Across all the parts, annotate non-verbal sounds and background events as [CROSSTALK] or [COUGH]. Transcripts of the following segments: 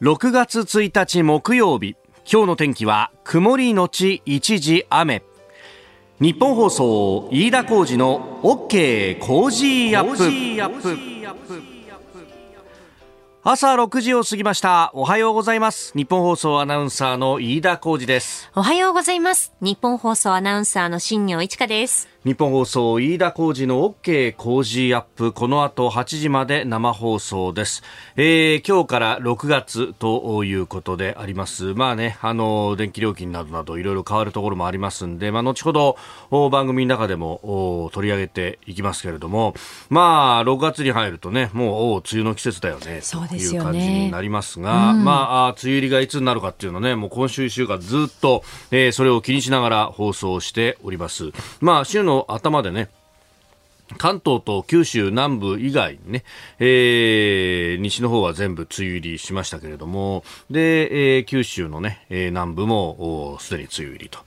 6月1日木曜日。今日の天気は曇りのち一時雨。ニッポン放送飯田浩司の OK Cozy up。朝6時を過ぎました。おはようございます。ニッポン放送アナウンサーの飯田浩司です。おはようございます。ニッポン放送アナウンサーの新行市佳です日本放送飯田浩二の OK 工事アップこの後8時まで生放送です、えー、今日から6月ということであります。まあねあの電気料金などなどいろいろ変わるところもありますんでまあ後ほど番組の中でも取り上げていきますけれどもまあ6月に入るとねもう梅雨の季節だよねそうですよね。という感じになりますが、うん、まあ梅雨入りがいつになるかっていうのねもう今週1週間ずっと、えー、それを気にしながら放送しております。まあ週の頭でね関東と九州南部以外にね、えー、西の方は全部梅雨入りしましたけれども、で、えー、九州のね、えー、南部もすでに梅雨入りと。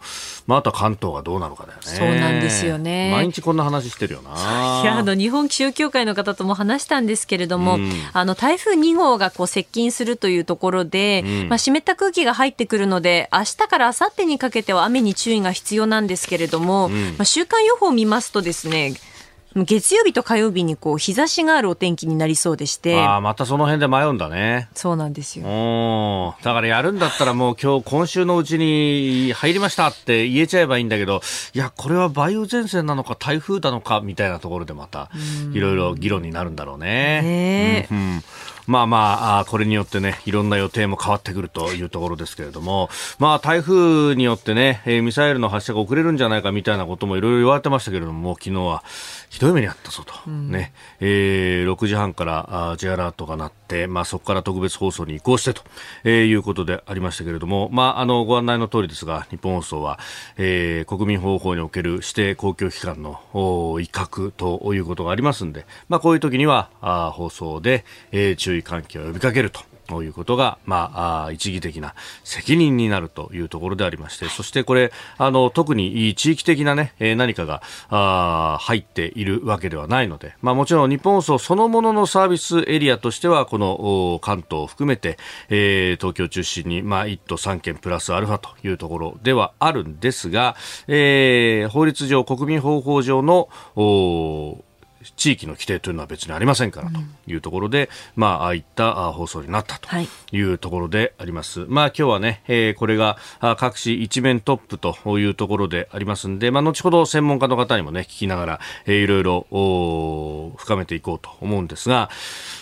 まあ、あとは関東がどうなのかだよね。そうなんですよね。毎日こんな話してるよな。いや、あの、日本気象協会の方とも話したんですけれども、うん、あの、台風2号がこう接近するというところで、うん、まあ、湿った空気が入ってくるので、明日から明後日にかけては雨に注意が必要なんですけれども、うん、まあ、週間予報を見ますとですね、月曜日と火曜日にこう日差しがあるお天気になりそうでして。ああまたその辺で迷うんだね。そうなんですよ。だからやるんだったらもう今日今週のうちに入りましたって言えちゃえばいいんだけどいやこれは梅雨前線なのか台風なのかみたいなところでまたいろいろ議論になるんだろうね。ねうん、うんまあまあ、これによってね、いろんな予定も変わってくるというところですけれども、まあ台風によってね、えミサイルの発射が遅れるんじゃないかみたいなこともいろいろ言われてましたけれども、昨日はひどい目にあったぞと、うん、ね、えー、6時半からあ J アラートが鳴って、まあそこから特別放送に移行してと、えー、いうことでありましたけれども、まああのご案内の通りですが、日本放送は、えー、国民保護法における指定公共機関の威嚇ということがありますんで、まあこういう時にはあ放送で、えー、注意喚起を呼びかけると。ということが、まあ、一義的な責任になるというところでありまして、そしてこれ、あの、特に地域的なね、何かが、あ入っているわけではないので、まあもちろん日本放送そのもののサービスエリアとしては、この関東を含めて、えー、東京中心に、まあ1都3県プラスアルファというところではあるんですが、えー、法律上、国民保護法上の、地域の規定というのは別にありませんからというところで、うん、まあ、ああいった放送になったというところであります。はい、まあ、今日はね、えー、これが各紙一面トップというところでありますんで、まあ、後ほど専門家の方にもね、聞きながら、えー、いろいろ深めていこうと思うんですが、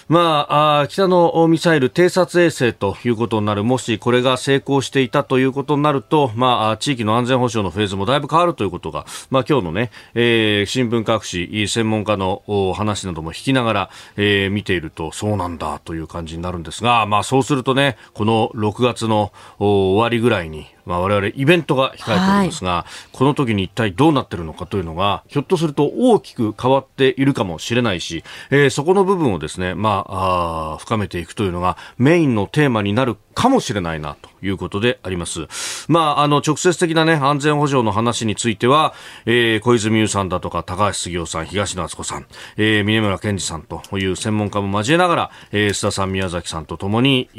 まあ、あ北のミサイル偵察衛星ということになる、もしこれが成功していたということになると、まあ、地域の安全保障のフェーズもだいぶ変わるということが、まあ、今日のね、えー、新聞各紙、専門家の話なども引きながら、えー、見ていると、そうなんだという感じになるんですが、まあ、そうするとね、この6月の終わりぐらいに、まあ、我々イベントが控えておりますが、はい、この時に一体どうなってるのかというのが、ひょっとすると大きく変わっているかもしれないし、えー、そこの部分をですね、まあ、あ深めていくというのがメインのテーマになるかもしれないなということであります。まあ、あの、直接的なね、安全保障の話については、えー、小泉優さんだとか、高橋杉雄さん、東野敦子さん、えー、峰村健二さんという専門家も交えながら、えー、須田さん、宮崎さんとともに、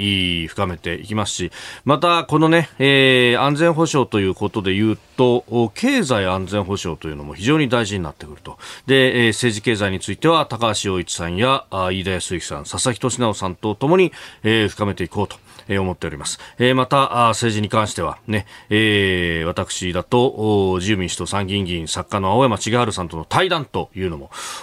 深めていきますし、また、このね、えー、安全保障ということで言うと、経済安全保障というのも非常に大事になってくると。で、えー、政治経済については、高橋洋一さんや、飯田康之さん、佐々木俊直さんとともに、えー、深めていこうと。え、思っております。えー、また、政治に関してはね、えー、私だと、自由民主党参議院議員作家の青山千春さんとの対談というの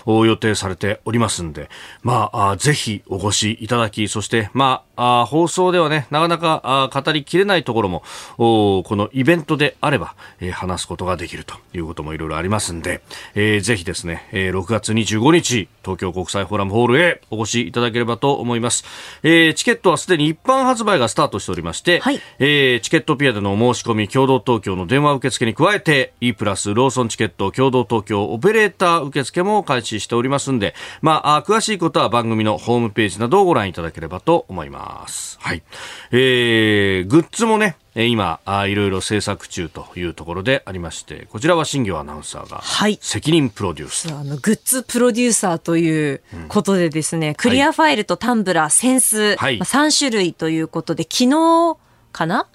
も予定されておりますんで、まあ、ぜひお越しいただき、そして、まあ、放送ではね、なかなか語りきれないところも、このイベントであれば、え、話すことができるということもいろいろありますんで、えー、ぜひですね、えー、6月25日、東京国際フォーラムホールへお越しいただければと思います。えー、チケットはすでに一般発売がスタートしておりまして、はい、えー、チケットピアでの申し込み、共同東京の電話受付に加えて、E プラス、ローソンチケット、共同東京オペレーター受付も開始しておりますんで、まあ、あ詳しいことは番組のホームページなどをご覧いただければと思います。はい。えー、グッズもね、今いろいろ制作中というところでありましてこちらは新業アナウンサーが責任プロデュース、はい、あのグッズプロデューサーということでですね、うん、クリアファイルとタンブラー、扇子、はい、まあ、3種類ということで昨日かな？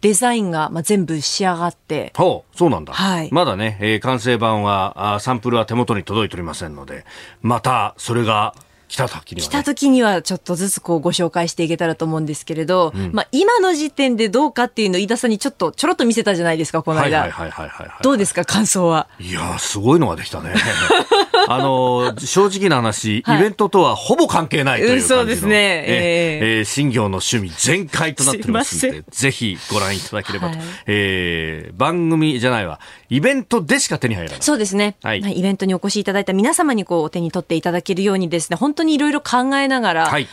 デザインが、まあ、全部仕上がって。ほう、そうなんだ。はい。まだね、えー、完成版はあ、サンプルは手元に届いておりませんので、また、それが来た時には、ね、来た時にはちょっとずつこうご紹介していけたらと思うんですけれど、うん、まあ今の時点でどうかっていうのを飯田さんにちょっとちょろっと見せたじゃないですか、この間。はいはいはいはい、はい、どうですか、感想は？いやすごいのができたね。[LAUGHS] あの、正直な話、はい、イベントとはほぼ関係ないという感じの、そうですね。えー、えー、新業の趣味全開となっておりますので、ぜひご覧いただければと。はい、えー、番組じゃないわ、イベントでしか手に入らない。そうですね。はい。イベントにお越しいただいた皆様にこう、お手に取っていただけるようにですね、本当にいろいろ考えながら、はい。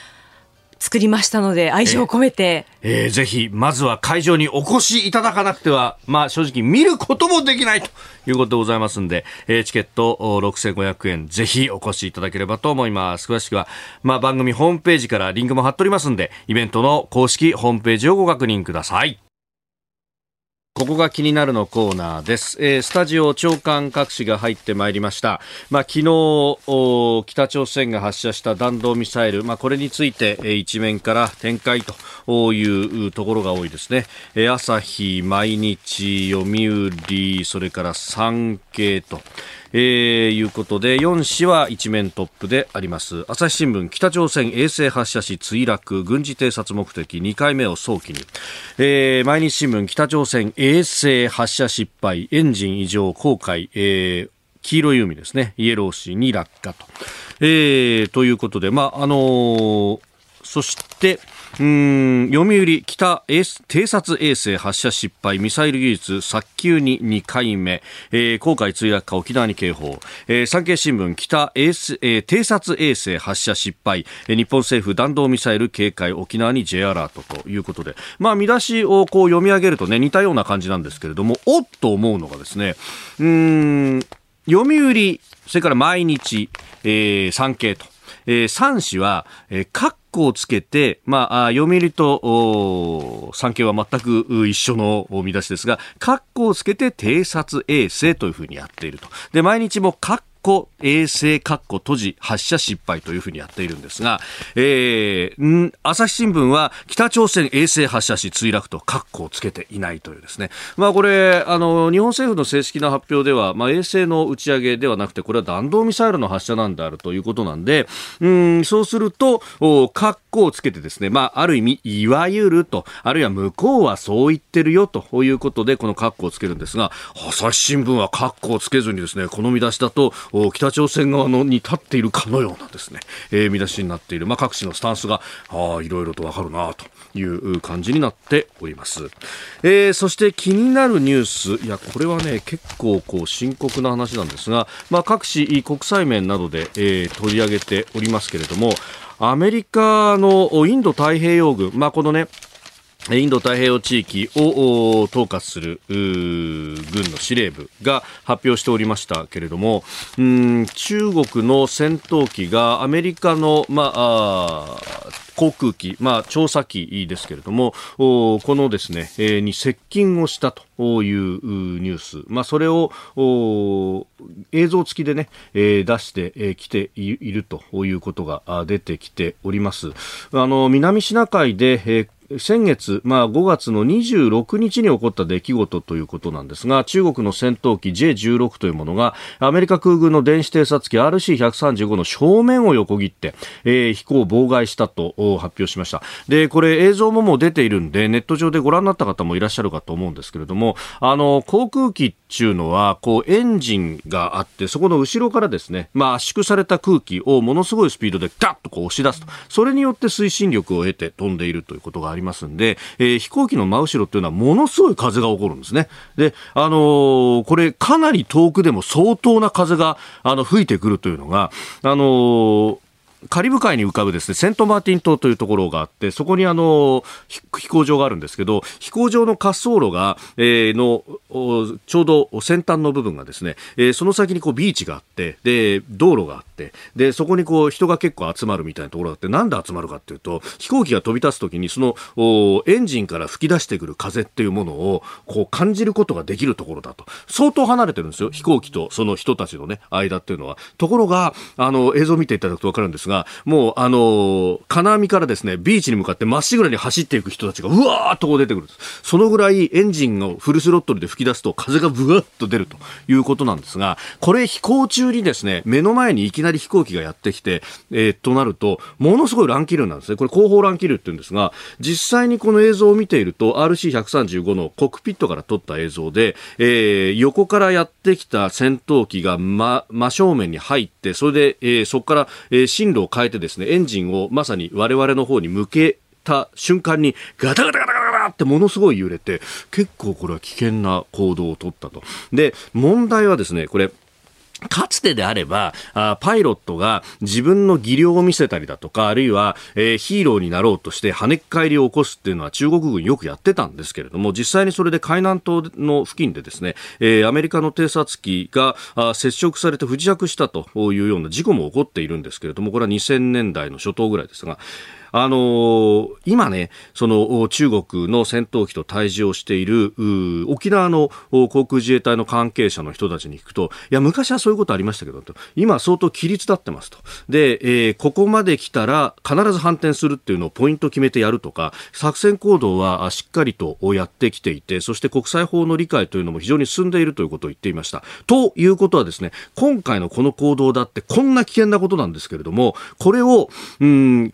作りましたので、愛情を込めて。えー、えー、ぜひ、まずは会場にお越しいただかなくては、まあ正直見ることもできないということでございますんで、えー、チケット6500円、ぜひお越しいただければと思います。詳しくは、まあ番組ホームページからリンクも貼っておりますんで、イベントの公式ホームページをご確認ください。ここが気になるのコーナーです。えー、スタジオ長官各紙が入ってまいりました。まあ、昨日、北朝鮮が発射した弾道ミサイル、まあ、これについて、えー、一面から展開というところが多いですね。えー、朝日、毎日、読売、それから産経と。えー、いうことで4紙は一面トップであります。朝日新聞北朝鮮衛星発射し墜落。軍事偵察目的2回目を早期に、えー、毎日新聞北朝鮮衛星発射失敗エンジン異常公開、えー、黄色い海ですね。イエロー市に落下と、えー、ということでまああのー、そしてうん。読売北偵察衛星発射失敗ミサイル技術早急に2回目、えー、航海墜落下沖縄に警報、えー、産経新聞北衛星、えー、偵察衛星発射失敗、日本政府弾道ミサイル警戒沖縄に J アラートということで。まあ見出しをこう読み上げるとね似たような感じなんですけれどもおっと思うのがですねうん読売それから毎日、えー、産経と。えー、3紙は、えー、カッコをつけて、まあ、読売と産経は全く一緒の見出しですが、括弧をつけて偵察衛星というふうにやっていると。で、毎日も括ッコ衛星括弧閉じ発射失敗というふうにやっているんですが、えー、朝日新聞は北朝鮮衛星発射し墜落と括弧をつけていないというですね。まあこれ、あの、日本政府の正式な発表では、まあ衛星の打ち上げではなくて、これは弾道ミサイルの発射なんであるということなんで、うん、そうすると、括弧をつけてですね、まあある意味、いわゆると、あるいは向こうはそう言ってるよということで、この括弧をつけるんですが、朝日新聞は括弧をつけずにですね、この見出しだと、北朝鮮側のに立っているかのようなですね、えー、見出しになっている、まあ、各地のスタンスがあいろいろとわかるなという感じになっております、えー、そして気になるニュース。いやこれはね結構こう深刻な話なんですが、まあ、各紙国際面などで、えー、取り上げておりますけれどもアメリカのインド太平洋軍、まあ、このねインド太平洋地域を統括する軍の司令部が発表しておりましたけれども、うん中国の戦闘機がアメリカの、まあ、航空機、まあ、調査機ですけれども、このですね、えー、に接近をしたというニュース、まあ、それを映像付きでね、えー、出してきているということが出てきております。あの、南シナ海で、えー先月、まあ、5月の26日に起こった出来事ということなんですが中国の戦闘機 J16 というものがアメリカ空軍の電子偵察機 RC135 の正面を横切って、えー、飛行を妨害したとを発表しましたでこれ映像ももう出ているんでネット上でご覧になった方もいらっしゃるかと思うんですけれどもあの航空機っていうのはこうエンジンがあってそこの後ろからですね、まあ、圧縮された空気をものすごいスピードでガッとこう押し出すとそれによって推進力を得て飛んでいるということがありますんで、えー、飛行機の真後ろっていうのはものすごい風が起こるんですね。で、あのー、これかなり遠くでも相当な風があの吹いてくるというのが、あのーカリブ海に浮かぶですね、セントマーティン島というところがあって、そこにあの、飛行場があるんですけど、飛行場の滑走路が、えー、の、ちょうど先端の部分がですね、えー、その先にこうビーチがあって、で、道路があって、って。でそこにこう人が結構集まるみたいなところがあってなんで集まるかっていうと飛行機が飛び立つ時にそのエンジンから吹き出してくる風っていうものをこう感じることができるところだと。相当離れてるんですよ飛行機とその人たちのね間っていうのは。ところがあの映像を見ていただくと分かるんですがもうあの金網からですねビーチに向かってまっしぐらに走っていく人たちがうわーっとこう出てくるそのぐらいエンジンをフルスロットルで吹き出すと風がブワッと出るということなんですがこれ飛行中にですね目の前にいきなり飛行機がやってきて、えー、となるとものすごい乱気流なんですねこれ後方乱気流って言うんですが実際にこの映像を見ていると RC135 のコックピットから撮った映像で、えー、横からやってきた戦闘機が真真正面に入ってそれで、えー、そこから、えー、進路を変えてですねエンジンをまさに我々の方に向けた瞬間にガタガタガタガタってものすごい揺れて結構これは危険な行動を取ったと。で問題はですねこれかつてであれば、パイロットが自分の技量を見せたりだとか、あるいは、えー、ヒーローになろうとして跳ね返りを起こすっていうのは中国軍よくやってたんですけれども、実際にそれで海南島の付近でですね、えー、アメリカの偵察機が接触されて不時着したというような事故も起こっているんですけれども、これは2000年代の初頭ぐらいですが、あの、今ね、その中国の戦闘機と対峙をしている沖縄の航空自衛隊の関係者の人たちに聞くと、いや、昔はそういうことありましたけど、今相当規律立ってますと。で、えー、ここまで来たら必ず反転するっていうのをポイント決めてやるとか、作戦行動はしっかりとやってきていて、そして国際法の理解というのも非常に進んでいるということを言っていました。ということはですね、今回のこの行動だってこんな危険なことなんですけれども、これを、うん、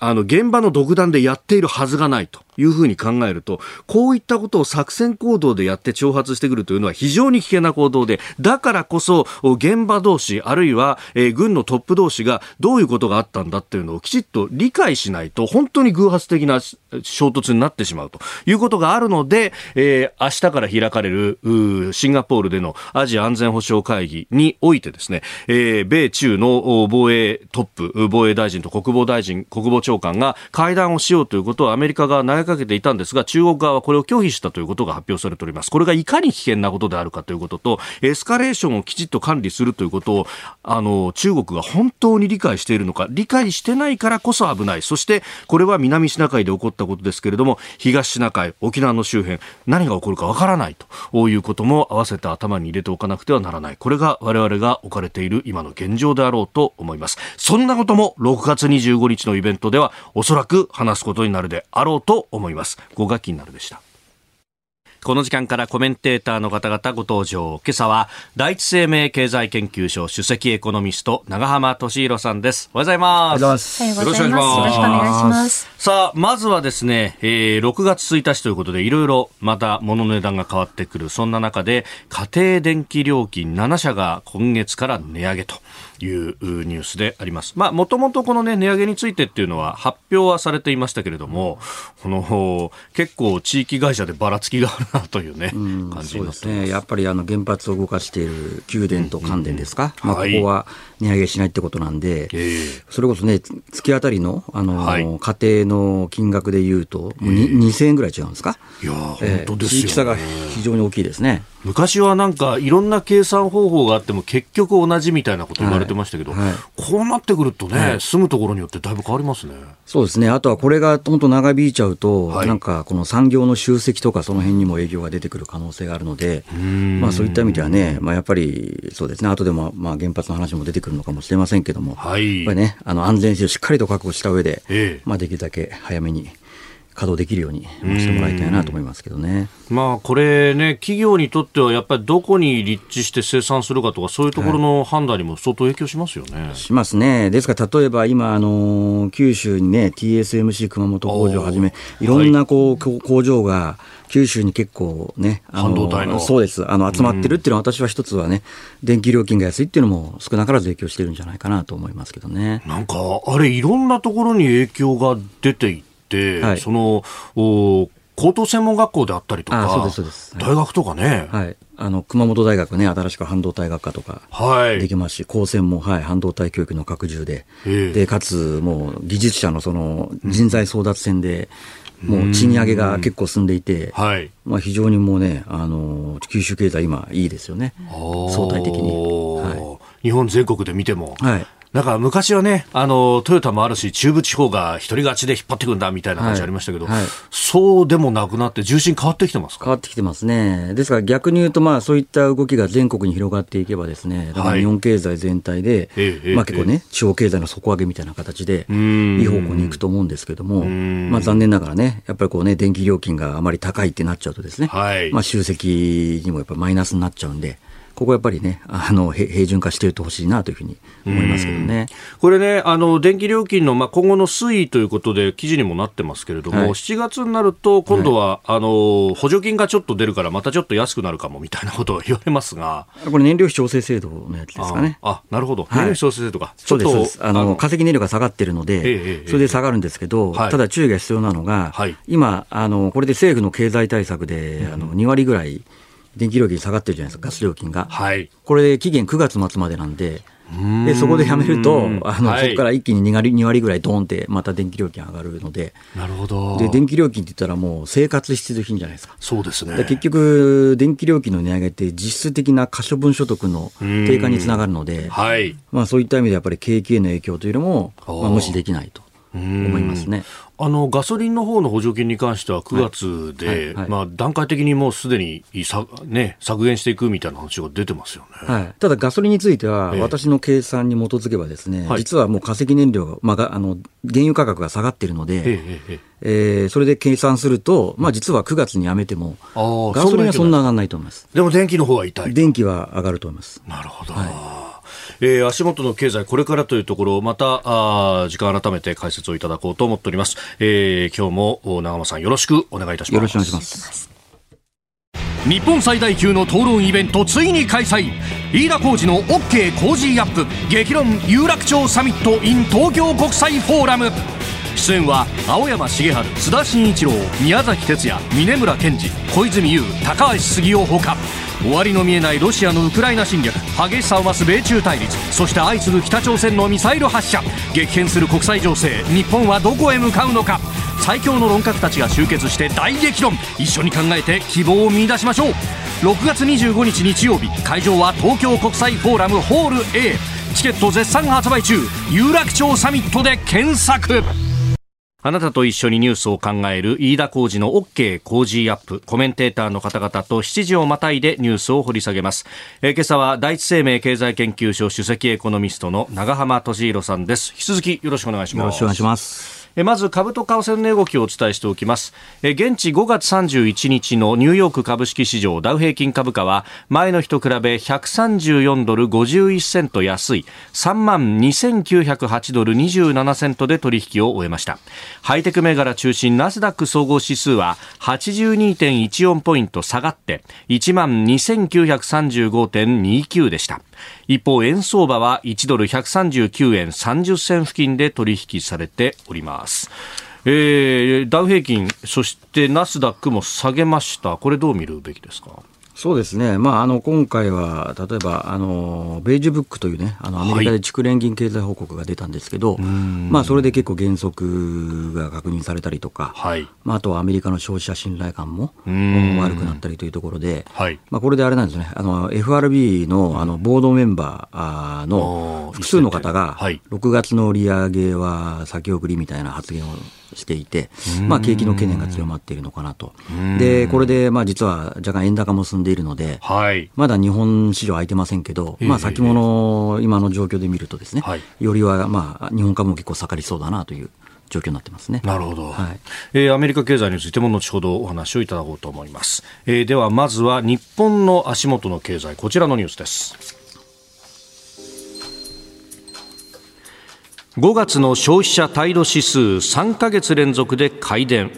あの、現場の独断でやっているはずがないと。いうふうに考えると、こういったことを作戦行動でやって挑発してくるというのは非常に危険な行動で、だからこそ現場同士、あるいは、え、軍のトップ同士がどういうことがあったんだっていうのをきちっと理解しないと、本当に偶発的な衝突になってしまうということがあるので、えー、明日から開かれるシンガポールでのアジア安全保障会議においてですね、えー、米中の防衛トップ、防衛大臣と国防大臣、国防長官が会談をしようということをアメリカが投げかけていたんですが、中国側はこれを拒否したということが発表されております。これがいかに危険なことであるかということと、エスカレーションをきちっと管理するということを、あの、中国が本当に理解しているのか、理解してないからこそ危ない。そして、これは南シナ海で起こったことですけれども、東シナ海、沖縄の周辺、何が起こるかわからないということも合わせて頭に入れておかなくてはならない。これが我々が置かれている今の現状であろうと思います。そんなことも6月25日のイベントではおそらく話すことになるであろうと思います。5学期になるでした。この時間からコメンテーターの方々ご登場。今朝は、第一生命経済研究所首席エコノミスト、長浜俊弘さんです。おはようございます。おはようございます。よろしくお願いします。よろしくお願いします。さあ、まずはですね、えー、6月1日ということで、いろいろまた物の値段が変わってくる。そんな中で、家庭電気料金7社が今月から値上げと。いうニュースであります。まあ、もともとこのね、値上げについてっていうのは発表はされていましたけれども、この、結構地域会社でばらつきがあるなというね、うん、感じですね。やっぱりあの原発を動かしている宮殿と関電ですか、うん。うん、まあ、ここは値上げしないってことなんで、はい、それこそね、月当たりの、あの、はい、家庭の金額でいうと、もう2000円ぐらい違うんですか？いや、本当ですよ、ね、地域差が非常に大きいですね。昔はなんかいろんな計算方法があっても結局同じみたいなこと言われてましたけど、はい。はい、こうなってくるとね、はい、住むところによってだいぶ変わりますね。そうですね。あとはこれが本当長引いちゃうと、なんかこの産業の集積とかその辺にも影響が出てくる可能性があるので、まあそういった意味ではね、まあやっぱりそうですね。後でもまあ原発の話も出てくるのかもしれませんけども、やっぱりね、あの安全性をしっかりと確保した上で、ええ、まあできるだけ早めに稼働できるようにしてもらいたいなと思いますけどね。まあ、これね、企業にとってはやっぱりどこに立地して生産するかとか、そういうところの判断にも相当影響しますよね。はい、しますね。ですから、例えば今、あの九州にね、TSMC 熊本工場をはじめ、いろんなこう、はい、工場が、九州に結構ね、あのそうです、あの集まってるっていうのは、私は一つはね、電気料金が安いっていうのも少なからず影響してるんじゃないかなと思いますけどね。なんか、あれ、いろんなところに影響が出ていて、、はい、そのお高等専門学校であったりとか、そうですそうです、大学とかね、はい、あの熊本大学ね、新しく半導体学科とかできますし、はい、高専も、はい、半導体教育の拡充で、でかつ、もう技術者のその人材争奪戦で、もう賃上げが結構進んでいて、はい、まあ、非常にもうね、あの九州経済、今、いいですよね、相対的に、はい。日本全国で見ても。はいなんか昔はね、あの、トヨタもあるし、中部地方が一人勝ちで引っ張っていくんだみたいな話ありましたけど、はい。はい、そうでもなくなって、重心変わってきてます変わってきてますね。ですから逆に言うと、まあそういった動きが全国に広がっていけばですね、だから日本経済全体で、はい、まあ結構ね、地方経済の底上げみたいな形で、いい方向に行くと思うんですけども、まあ残念ながらね、やっぱりこうね、電気料金があまり高いってなっちゃうとですね、まあ集積にもやっぱマイナスになっちゃうんで、ここやっぱりね、あの平準化していってほしいなというふうに思いますけどね。これね、あの電気料金の、まあ、今後の推移ということで、記事にもなってますけれども、はい、7月になると、今度は、はい、あの補助金がちょっと出るから、またちょっと安くなるかもみたいなことを言われますが、これ、燃料費調整制度のやつですかね。あなるほど、燃料費調整制度か、そうですあの化石燃料が下がってるので、ええ、それで下がるんですけど、ただ注意が必要なのが、今あの、これで政府の経済対策で、あの2割ぐらい、電気料金下がってるじゃないですか、ガス料金が。はい、これ、期限9月末までなんで、でそこでやめると、あの、はい、そこから一気に2割 ,2 割ぐらいドーンってまた電気料金上がるので、なるほど。で電気料金って言ったら、もう生活必需品じゃないですか。そうですね。結局、電気料金の値上げって、実質的な可処分所得の低下につながるので、はい。まあ、そういった意味でやっぱり景気への影響というのも、まあ、無視できないと。思いますね。あのガソリンの方の補助金に関しては9月で、はい。はい。はい、まあ、段階的にもうすでにさ、ね、削減していくみたいな話が出てますよね、はい、ただ、ガソリンについては、私の計算に基づけば、ですね、え実はもう化石燃料が、まあ、あの原油価格が下がっているので、えええー、それで計算すると、まあ、実は9月にやめても、ガソリンはそんな上がらないと思います。でも電気の方は痛い電気は上がると思います。なるほど、はいえー、足元の経済、これからというところ、また、あ時間改めて解説をいただこうと思っております。えー、今日も永濱さんよろしくお願いいたします。よろしくお願いします。日本最大級の討論イベントついに開催飯田浩二の OK コージーアップ激論有楽町サミット in 東京国際フォーラム出演は青山繁晴須田慎一郎宮崎哲弥峯村健司小泉悠高橋杉雄ほか終わりの見えないロシアのウクライナ侵略。激しさを増す米中対立。そして相次ぐ北朝鮮のミサイル発射。激変する国際情勢。日本はどこへ向かうのか。最強の論客たちが集結して大激論。一緒に考えて希望を見出しましょう。6月25日日曜日。会場は東京国際フォーラムホール A チケット絶賛発売中。有楽町サミットで検索。あなたと一緒にニュースを考える飯田浩二の OK 工事アップ。コメンテーターの方々と7時をまたいでニュースを掘り下げます。えー、今朝は第一生命経済研究所首席エコノミストの長浜俊弘さんです。引き続きよろしくお願いします。よろしくお願いします。まず株と為替の動きをお伝えしておきます。現地5月31日のニューヨーク株式市場ダウ平均株価は前の日と比べ134ドル51セント安い。3万2908ドル27セントで取引を終えました。ハイテク銘柄中心ナスダック総合指数は82.14ポイント下がって1万2935.29でした。一方円相場は1ドル139円30銭付近で取引されております。えー、ダウ平均、そしてナスダックも下げました。これどう見るべきですか？そうですね、まあ、あの今回は例えばあのベージュブックというね、あのアメリカで蓄連銀経済報告が出たんですけど、はい、まあ、それで結構減速が確認されたりとか、はい、まあ、あとはアメリカの消費者信頼感も悪くなったりというところで、はい、まあ、これであれなんですね、あの FRB のあのボードメンバーの複数の方が、6月の利上げは先送りみたいな発言をしていて、まあ、景気の懸念が強まっているのかなと。で、これで、まあ、実は若干円高も進んでいるので、はい、まだ日本市場空いてませんけど、まあ、先物、今の状況で見るとですね、はい、よりは、まあ、日本株も結構下がりそうだなという状況になってますね。なるほど。はい、えー、アメリカ経済についても後ほどお話をいただこうと思います。えー、ではまずは日本の足元の経済、こちらのニュースです。5月の消費者態度指数3ヶ月連続で改善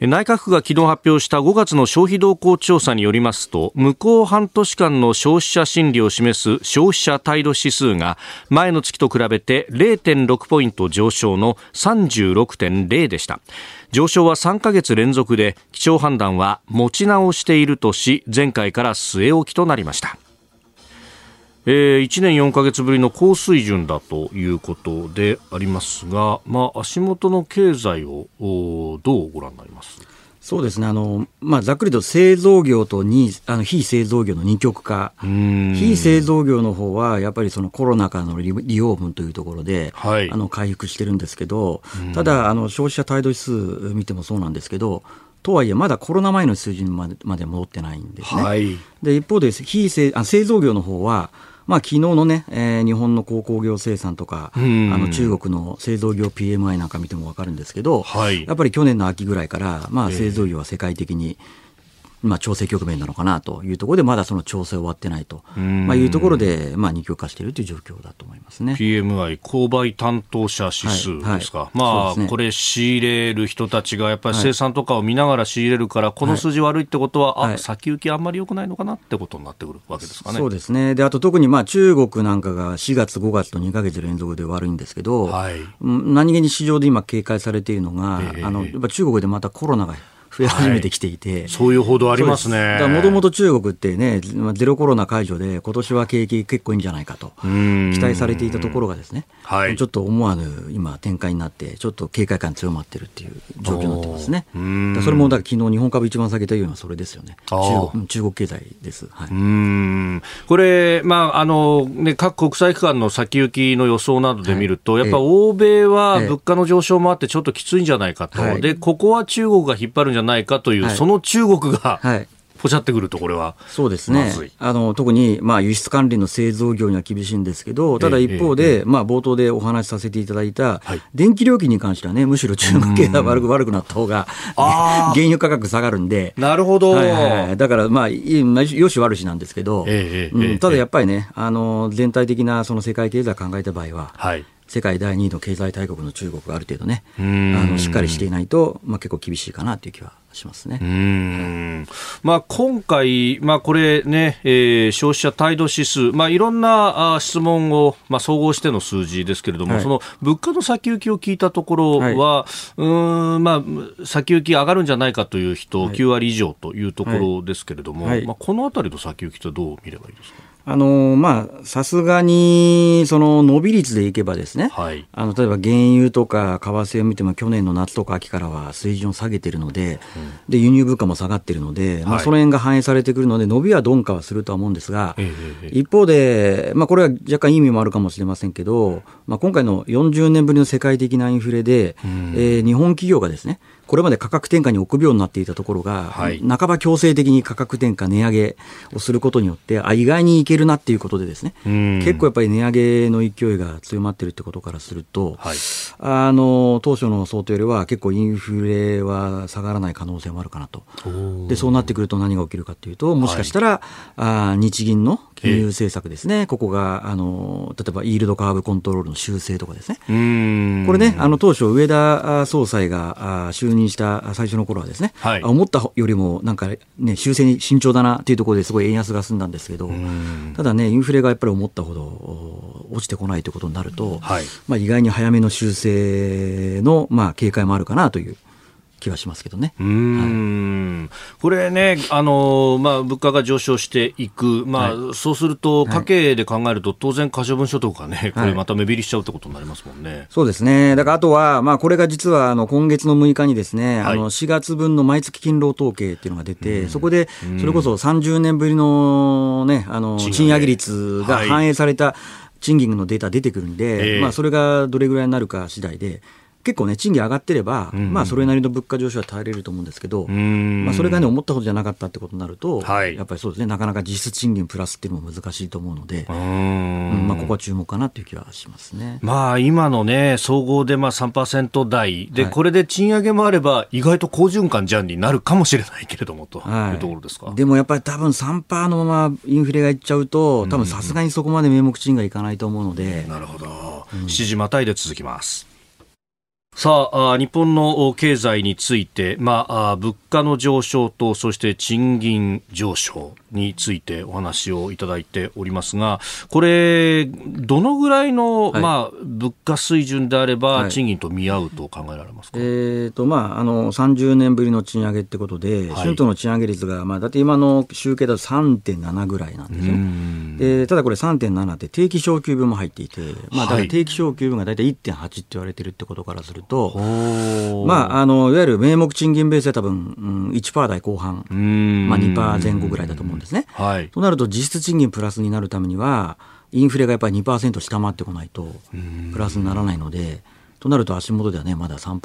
内閣府が昨日発表した5月の消費動向調査によりますと向こう半年間の消費者心理を示す消費者態度指数が前の月と比べて0.6ポイント上昇の36.0でした。上昇は3ヶ月連続で基調判断は持ち直しているとし前回から据え置きとなりました。えー、1年4か月ぶりの高水準だということでありますが、まあ、足元の経済をどうご覧になります？そうですね。あの、まあ、ざっくりと製造業とにあの非製造業の二極化、非製造業の方はやっぱりそのコロナ禍の利用分というところで、はい、あの回復してるんですけど、ただあの、消費者態度指数見てもそうなんですけど、とはいえ、まだコロナ前の水準までまで戻ってないんですね。はい、で一方で非製あ製造業の方はまあ昨日のね、えー、日本の鉱工業生産とか、あの中国の製造業 PMI なんか見ても分かるんですけど、はい、やっぱり去年の秋ぐらいから、まあ、製造業は世界的に、まあ、調整局面なのかなというところで、まだその調整終わってないと、まあ、いうところで、まあ、二極化しているという状況だと思いますね。PMI、購買担当者指数ですか、はいはい、まあ、ね、これ、仕入れる人たちがやっぱり生産とかを見ながら仕入れるから、この数字悪いってことは、はい、あ先行きあんまり良くないのかなってことになってくるわけですかね。そうですね。であと特にまあ中国なんかが4月、5月と2か月連続で悪いんですけど、はい、何気に市場で今、警戒されているのが、えー、あのやっぱ中国でまたコロナが増え始めてきていて、はい、そういう報道ありますね。もともと中国ってね、ゼロコロナ解除で、今年は景気結構いいんじゃないかと、期待されていたところがですね、はい、ちょっと思わぬ今、展開になって、ちょっと警戒感強まってるっていう状況になってますね。それもだから昨日日本株一番下げたようなそれですよね。中国中国経済です。はい、うん。これ、まああのね、各国際機関の先行きの予想などで見ると、はい、やっぱ欧米は物価の上昇もあって、ちょっときついんじゃないかと、でここは中国が引っ張るんじゃゃないかという、はい、その中国が、はい。ポチャってくると、これは。そうですね。あの、特に、まあ、輸出関連の製造業には厳しいんですけど、ただ一方で、ええまあ、冒頭でお話しさせていただいた、はい、電気料金に関してはね、むしろ中国経済悪く悪くなった方が、[LAUGHS] 原油価格下がるんで。なるほど。はいはい、だから、まあ、よし悪しなんですけど、えうん、ただやっぱりね、あの、全体的なその世界経済を考えた場合は、はい世界第2位の経済大国の中国がある程度ね、あのしっかりしていないと、まあ、結構厳しいかなという気はしますね。うん。まあ、今回、まあ、これね、えー、消費者態度指数、まあ、いろんなあ質問を、まあ、総合しての数字ですけれども、はい、その物価の先行きを聞いたところは、はい、うんまあ、先行き上がるんじゃないかという人、9割以上というところですけれども、はい、まあ、このあたりの先行きとどう見ればいいですか？あのまあ、さすがに、その伸び率でいけばですね、はい、あの例えば原油とか為替を見ても、去年の夏とか秋からは水準を下げてるので、うん、で輸入物価も下がってるので、はい、まあ、その辺が反映されてくるので、伸びは鈍化はするとは思うんですが、一方で、まあ、これは若干意味もあるかもしれませんけど、まあ、今回の40年ぶりの世界的なインフレで、うん、えー、日本企業がですね、これまで価格転嫁に臆病になっていたところが、はい、半ば強制的に価格転嫁、値上げをすることによって、あ意外にいけるなっていうことで、ですね。結構やっぱり値上げの勢いが強まっているってことからすると、はい、あの当初の想定よりは結構インフレは下がらない可能性もあるかなと、でそうなってくると何が起きるかというと、もしかしたら、はい、あ日銀の金融政策ですね、ここがあの例えばイールドカーブコントロールの修正とかですね、これね、あの当初、上田総裁が就任した最初の頃はですね、はい、思ったよりもなんか、ね、修正に慎重だなっていうところですごい円安が進んだんですけど、ただね、インフレがやっぱり思ったほど落ちてこないということになると、はい、まあ、意外に早めの修正の、まあ、警戒もあるかなという。気はしますけどね。うん、はい、これね、あのまあ、物価が上昇していく、まあ、はい、そうすると、家計で考えると、当然、可処分所得がね、これまた目減りしちゃうってことになりますもんね。そうですね。だから、あとは、まあ、これが実は、あの、今月の6日にですね、あの、4月分の毎月勤労統計っていうのが出て、そこで、それこそ30年ぶりのね、あの、賃上げ率が反映された、賃金のデータ出てくるんで、まあ、それがどれぐらいになるか次第で、結構ね、賃金上がってれば、うん、まあ、それなりの物価上昇は耐えれると思うんですけど、まあ、それがね、思ったほどじゃなかったってことになると、はい、やっぱりそうですね、なかなか実質賃金プラスっていうのも難しいと思うので、うんまあ、ここは注目かなという気はしますね。まあ、今のね、総合でまあ3%台で、はい、これで賃上げもあれば、意外と好循環じゃんになるかもしれないけれどもというところですか？でもやっぱり多分3%のままインフレがいっちゃうと、多分さすがにそこまで名目賃がいかないと思うので。なるほど。7時またいで続きます。さあ日本の経済について、まあ、物価の上昇とそして賃金上昇についてお話をいただいておりますがこれ、どのぐらいの、はい、まあ、物価水準であれば賃金と見合うと考えられますか、はい、えーとまあ、あの30年ぶりの賃上げってことで、はい、春闘の賃上げ率が、まあ、だって今の集計だと3.7ぐらいなんですね。でただこれ3.7って定期昇給分も入っていて、まあ、だ定期昇給分が大体1.8って言われてるってことからするると、まあ、あのいわゆる名目賃金ベースで多分、うん、1%台後半、まあ、2%前後ぐらいだと思うんですね。はい、となると実質賃金プラスになるためにはインフレがやっぱり2%下回ってこないとプラスにならないので。となると足元ではねまだ3%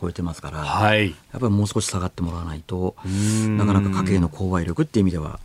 超えてますから、はい、やっぱりもう少し下がってもらわないとなかなか家計の購買力っていう意味では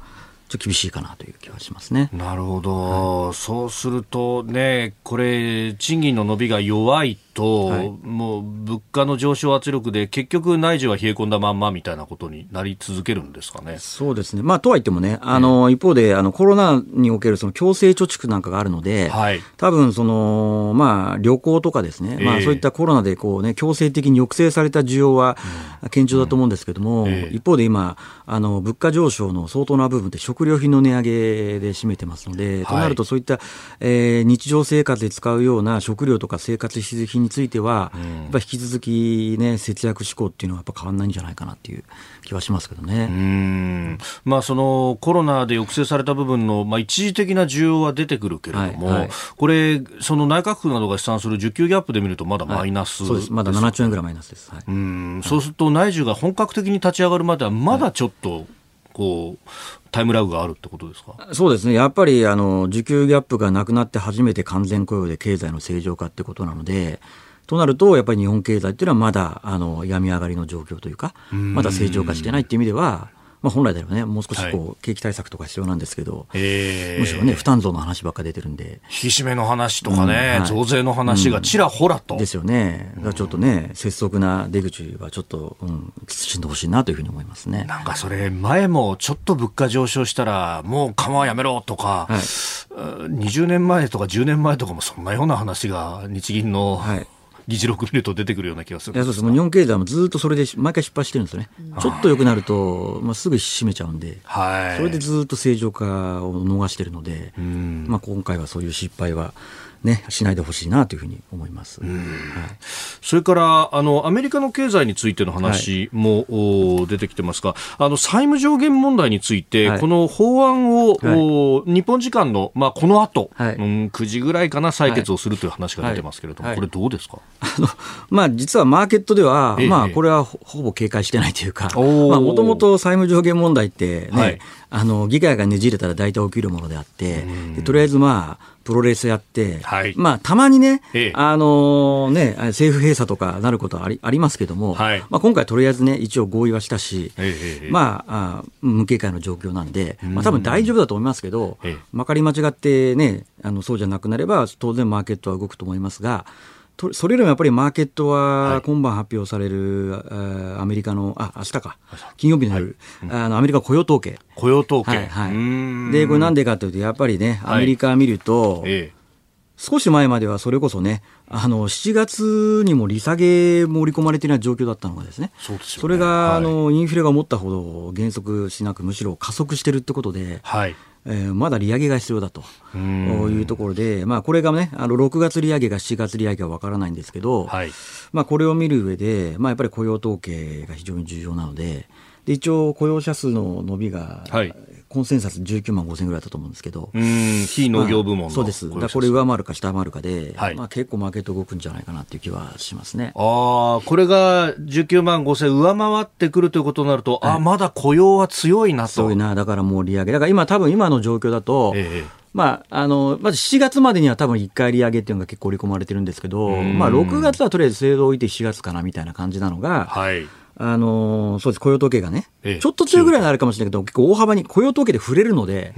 ちょっと厳しいかなという気はしますね。なるほど、はい、そうするとね、これ、賃金の伸びが弱いと、はい、もう物価の上昇圧力で結局内需は冷え込んだまんまみたいなことになり続けるんですかね。そうですね。まあとはいってもね、あの、一方であのコロナにおけるその強制貯蓄なんかがあるので、はい、多分そのまあ旅行とかですね、えー、まあそういったコロナでこうね強制的に抑制された需要は堅調だと思うんですけども、うん。えー、一方で今あの物価上昇の相当な部分って食料品の値上げで占めてますので、はい、となるとそういった、えー、日常生活で使うような食料とか生活必需品については、やっぱ引き続き、ね、節約志向っていうのはやっぱ変わらないんじゃないかなっていう気はしますけどね。うん。まあ、そのコロナで抑制された部分の、まあ、一時的な需要は出てくるけれども、はい。はい、これ、その内閣府などが試算する需給ギャップで見ると、まだマイナス、はい、そうです、まだ7兆円ぐらいマイナスです。はい、うん。そうすると、内需が本格的に立ち上がるまでは、まだちょっと、こう、タイムラグがあるってことですか？そうですね、やっぱりあの需給ギャップがなくなって初めて完全雇用で経済の正常化ってことなので、となると、やっぱり日本経済っていうのはまだあの病み上がりの状況というか、まだ正常化してないっていう意味では、まあ、本来ではね、もう少しこう、はい、景気対策とか必要なんですけど、えー、むしろね、負担増の話ばっか出てるんで。引き締めの話とかね、うんはい、増税の話がちらほらと。うん、ですよね。だからちょっとね、拙速な出口はちょっと、うん、慎んでほしいなというふうに思いますね。なんかそれ、前もちょっと物価上昇したら、もう緩和やめろとか、はい、20年前とか10年前とかもそんなような話が日銀の、はい議事録見ると出てくるような気がするいやそうです日本経済もずっとそれで毎回失敗してるんですよね、ちょっと良くなると、まあ、すぐ閉めちゃうんで、はい、それでずっと正常化を逃してるので、まあ、今回はそういう失敗はね、しないでほしいなというふうに思います、はい、それからあのアメリカの経済についての話も、はい、出てきてますがあの債務上限問題について、はい、この法案を、日本時間の、まあ、この後、はい、うん、9時ぐらいかな採決をするという話が出てますけれども、これどうですか？あの、まあ、実はマーケットでは、ええ、まあ、これはほぼ警戒してないというかもともと債務上限問題ってね、あの議会がねじれたら大体起きるものであって、とりあえずまあプロレスやって、はい、まあ、たまにね、ええ、あのね、政府閉鎖とかなることはありありますけども、はい、まあ、今回とりあえずね、一応合意はしたし、え、まあ、あ無警戒の状況なんで、まあ、多分大丈夫だと思いますけど、まかり間違ってね、あのそうじゃなくなれば、当然マーケットは動くと思いますが、とそれよりもやっぱりマーケットは今晩発表される、はい、アメリカの、あ、明日か、金曜日になる、はい、あのアメリカ雇用統計。雇用統計。はい、はい。で、これなんでかというと、やっぱりね、アメリカ見ると、はい、少し前まではそれこそね、あの7月にも利下げ盛り込まれていない状況だったのがですね、そね。それが、あのインフレが思ったほど減速しなく、むしろ加速してるってことで、はいえー、まだ利上げが必要だというところで、まあ、これがね、あの6月利上げが7月利上げは分からないんですけど、はい。まあ、これを見る上で、まあ、やっぱり雇用統計が非常に重要なので、で一応、雇用者数の伸びが、はい、コンセンサス19万5000ぐらいだったと思うんですけど、非農業部門の、まあ、そうです、だこれ上回るか下回るかで、はい、まあ、結構マーケット動くんじゃないかなっていう気はしますね。あこれが19万5000上回ってくるということになると、はい、あまだ雇用は強いなと。強いな、だからもう利上げ、だから今、多分今の状況だと、ええまあ、あのまず7月までには多分1回利上げっていうのが結構織り込まれてるんですけど、まあ、6月はとりあえず制度を置いて7月かなみたいな感じなのが、はいあのそうです。雇用統計がね、ええ、ちょっと強いぐらいになるかもしれないけど、結構大幅に雇用統計で触れるので、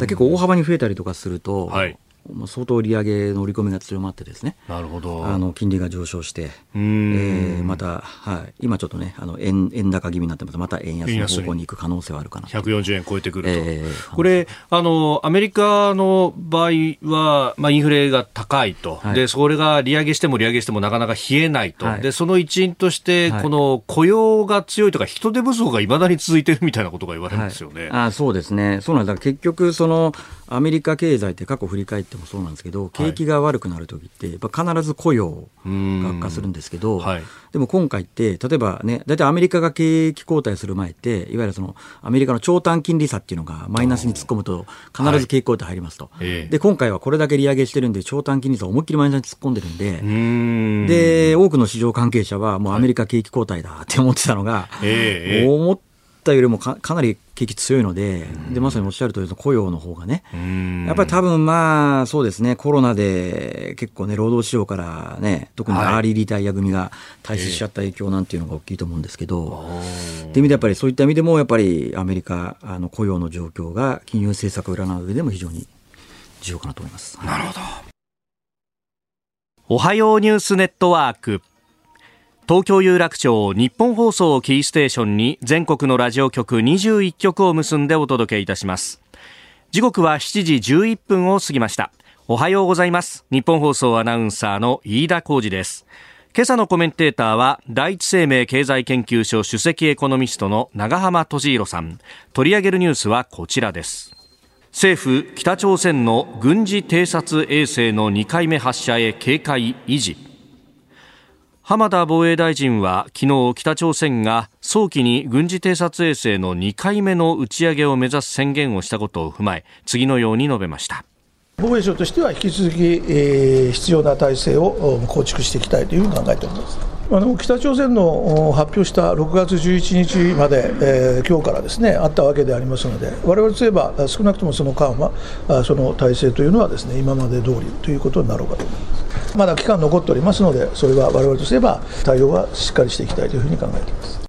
結構大幅に増えたりとかすると、はい、相当利上げの織り込みが強まってですね。なるほど。あの金利が上昇して、えー、また、はい、今ちょっとねあの円円高気味になってます。また円安の方向に行く可能性はあるかな140円超えてくると、えー、これあのアメリカの場合は、まあ、インフレが高いと、はい、でそれが利上げしても利上げしてもなかなか冷えないと、はい、でその一因として、この雇用が強い。とか人手不足がいまだに続いてるみたいなことが言われるんですよね。あそうですねそうなんだ結局そのアメリカ経済って過去振り返ってもそうなんですけど、景気が悪くなるときって、やっぱ必ず雇用が悪化するんですけど、はい、でも今回って、例えばね、大体アメリカが景気後退する前って、いわゆるそのアメリカの長短金利差っていうのがマイナスに突っ込むと、必ず景気後退入りますと、はい、で、今回はこれだけ利上げしてるんで、長短金利差思いっきりマイナスに突っ込んでるんで、で、多くの市場関係者は、もうアメリカ景気後退だって思ってたのが、はい、思ったよりもかかなり景気強いので、でまさにおっしゃる通り、雇用の方がね、やっぱり多分まあ、そうですね、コロナで結構ね、労働市場からね、特にアーリーリタイア組が退出しちゃった影響なんていうのが大きいと思うんですけど、っていう意味でやっぱりそういった意味でも、やっぱりアメリカ、あの雇用の状況が金融政策を占う上でも非常に重要かなと思います。なるほど。おはようニュースネットワーク。東京有楽町日本放送キーステーションに全国のラジオ局21局を結んでお届けいたします。時刻は7時11分を過ぎました。おはようございます。日本放送アナウンサーの飯田浩二です。今朝のコメンテーターは第一生命経済研究所首席エコノミストの長浜俊弘さん。取り上げるニュースはこちらです。政府北朝鮮の軍事偵察衛星の2回目発射へ警戒維持。浜田防衛大臣は昨日北朝鮮が早期に軍事偵察衛星の2回目の打ち上げを目指す宣言をしたことを踏まえ次のように述べました。防衛省としては引き続き、えー、必要な体制を構築していきたいというふうに考えております。あの北朝鮮の発表した6月11日まで、えー、今日からですねあったわけでありますので、われわれといえば、少なくともその間は、その体制というのはですね今まで通りということになろうかと思います。まだ期間残っておりますので、それはわれわれとすれば、対応はしっかりしていきたいというふうに考えています。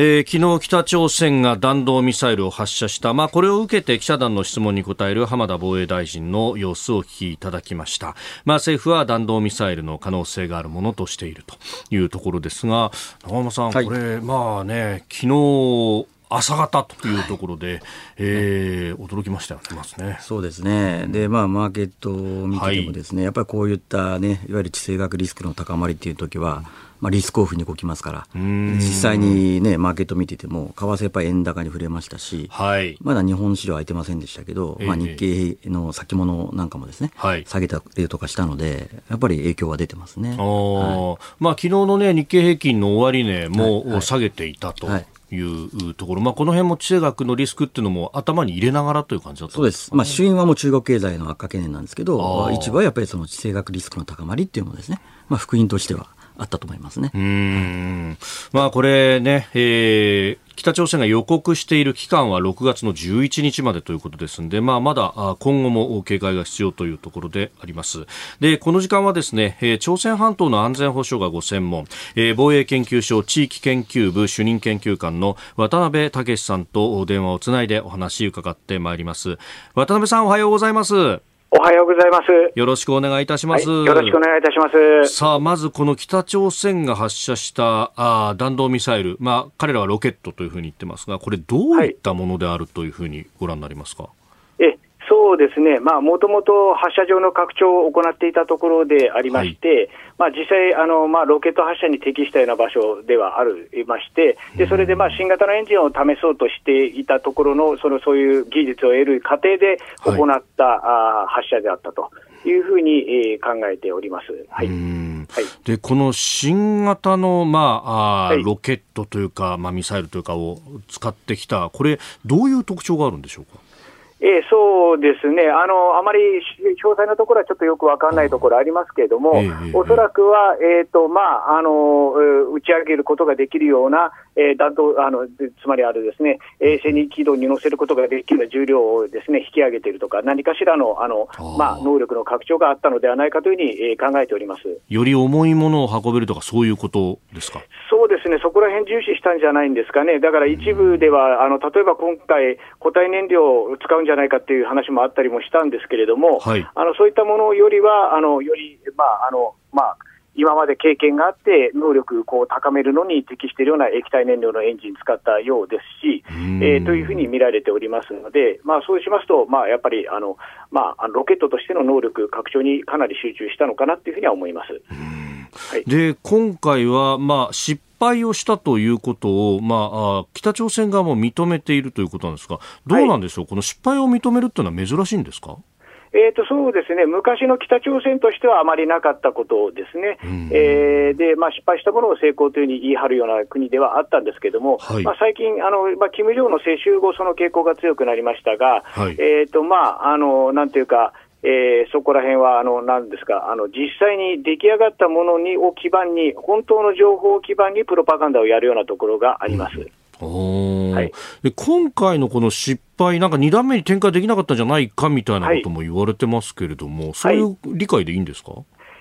えー、昨日北朝鮮が弾道ミサイルを発射した、まあ、これを受けて記者団の質問に答える浜田防衛大臣の様子をお聞きいただきました、まあ、政府は弾道ミサイルの可能性があるものとしているというところですが長山さん、はい、これまあね昨日朝方というところで、はい、えー、驚きましたよ。ね、まずね。そうですね。で、まあ、マーケットを見ててもですね、はい、やっぱりこういったね、いわゆる地政学リスクの高まりっていう時は、まあ、リスクオフに動きますから、実際にね、マーケット見てても、為替やっぱり円高に触れましたし、はい、まだ日本市場空いてませんでしたけど、まあ、日経の先物なんかもですね、はい、下げたりとかしたので、やっぱり影響は出てますね。はい、まあ昨日のね、日経平均の終値も下げていたと。はいいうところ、まあ、この辺も地政学のリスクっていうのも頭に入れながらという感じだったそうです、まあ、主因はもう中国経済の悪化懸念なんですけど、一部はやっぱりその地政学リスクの高まりっていうのもですね、まあ、福音としてはあったと思いますね。うんまあ、これね、えー、北朝鮮が予告している期間は6月の11日までということですので、まあ、まだ今後も警戒が必要というところであります。で、この時間はですね、朝鮮半島の安全保障がご専門、防衛研究所地域研究部主任研究官の渡辺武さんと電話をつないでお話伺ってまいります。渡辺さんおはようございます。おはようございます。よろしくお願いいたします。はい、よろしくお願いいたします。さあ、まずこの北朝鮮が発射したあ弾道ミサイル、まあ、彼らはロケットというふうに言ってますが、これ、どういったものであるというふうにご覧になりますか？はい、えそうですね、もともと発射場の拡張を行っていたところでありまして、はい、まあ、実際あの、まあ、ロケット発射に適したような場所ではありまして、でそれでまあ新型のエンジンを試そうとしていたところの、そのそういう技術を得る過程で行った、はい、あ発射であったと。いうふうに、えー、考えております。はい。はい、で、この新型の、まあ、あ、はい、ロケットというか、まあ、ミサイルというかを使ってきた、これ、どういう特徴があるんでしょうか？えー、そうですね。あの、あまり詳細なところはちょっとよく分からないところありますけれども、えー、おそらくは、えーとまああの、打ち上げることができるような、えー、弾頭あのつまりあるですね衛星に軌道に乗せることができる重量をですね引き上げているとか、何かしらのあのまあ、能力の拡張があったのではないかというふうに、えー、考えております。より重いものを運べるとか、そういうことですか？そうですね、そこら辺重視したんじゃないんですかね、だから一部では、あの例えば今回、固体燃料を使うんじゃないかっていう話もあったりもしたんですけれども、はい、あのそういったものよりは、あのより、まああのまあ、今まで経験があって、能力を高めるのに適しているような液体燃料のエンジン使ったようですし、えー、というふうに見られておりますので、まあ、そうしますと、まあ、やっぱりあの、まあ、ロケットとしての能力拡張にかなり集中したのかなというふうには思います。はい、で今回は、まあ、失敗をしたということを、まあ、北朝鮮側も認めているということなんですが、どうなんでしょう、はい、この失敗を認めるというのは珍しいんですか？えーと、そうですね、昔の北朝鮮としてはあまりなかったことですね、えー、でまあ、失敗したものを成功というふうに言い張るような国ではあったんですけれども、はい、まあ、最近、あのまあ、金正恩の世襲後、その傾向が強くなりましたが、はい、えーとまあ、あのなんていうか、えー、そこら辺はあのなんですかあの実際に出来上がったものにを基盤に本当の情報を基盤にプロパガンダをやるようなところがあります。うんはい、で今回のこの失敗、なんか2段目に展開できなかったんじゃないかみたいなことも言われてますけれども、はい、そういう理解でいいんですか、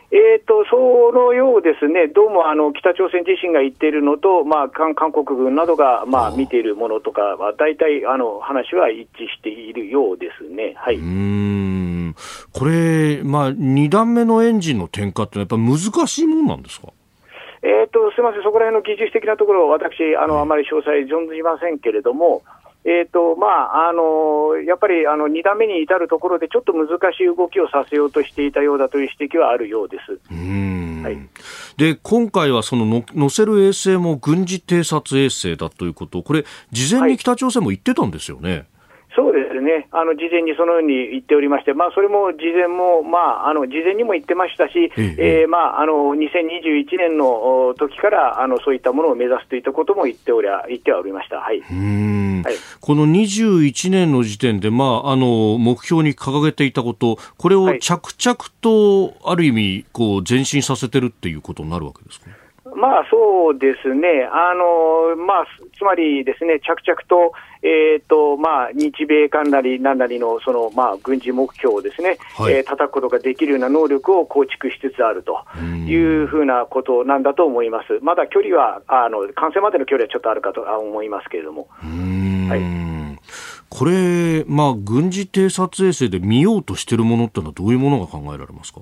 えーと、そのようですね、どうもあの北朝鮮自身が言っているのと、まあ、韓国軍などが、まあ、見ているものとかは、大体あの話は一致しているようですね。はい、うん。これ、まあ、2段目のエンジンの点火って、やっぱ難しいもんなんですか？えーと、すみません、そこら辺の技術的なところ、私、あのあまり詳細存じませんけれども、えーとまあ、あのやっぱりあの2段目に至るところで、ちょっと難しい動きをさせようとしていたようだという指摘はあるようです。はい、で今回はそのの載せる衛星も軍事偵察衛星だということ、これ、事前に北朝鮮も言ってたんですよね。はいそうですね、あの事前にそのように言っておりまして、まあ、それも事前も、まあ、あの事前にも言ってましたし、ええー、まあ、あの2021年の時からあのそういったものを目指すといったことも言っておりゃ言ってはおりました、はい、うん。はい、この21年の時点で、まあ、あの目標に掲げていたこと、これを着々とある意味こう前進させてるっていうことになるわけですか？まあそうですね、あのまあ、つまりですね、着々と、えーとまあ、日米韓なりなんなりのその、まあ、軍事目標をですね、はい、えー、叩くことができるような能力を構築しつつあるというふうなことなんだと思います。まだ距離は、あの完成までの距離はちょっとあるかと思いますけれども。はいこれ、まあ、軍事偵察衛星で見ようとしているものってのは、どういうものが考えられますか？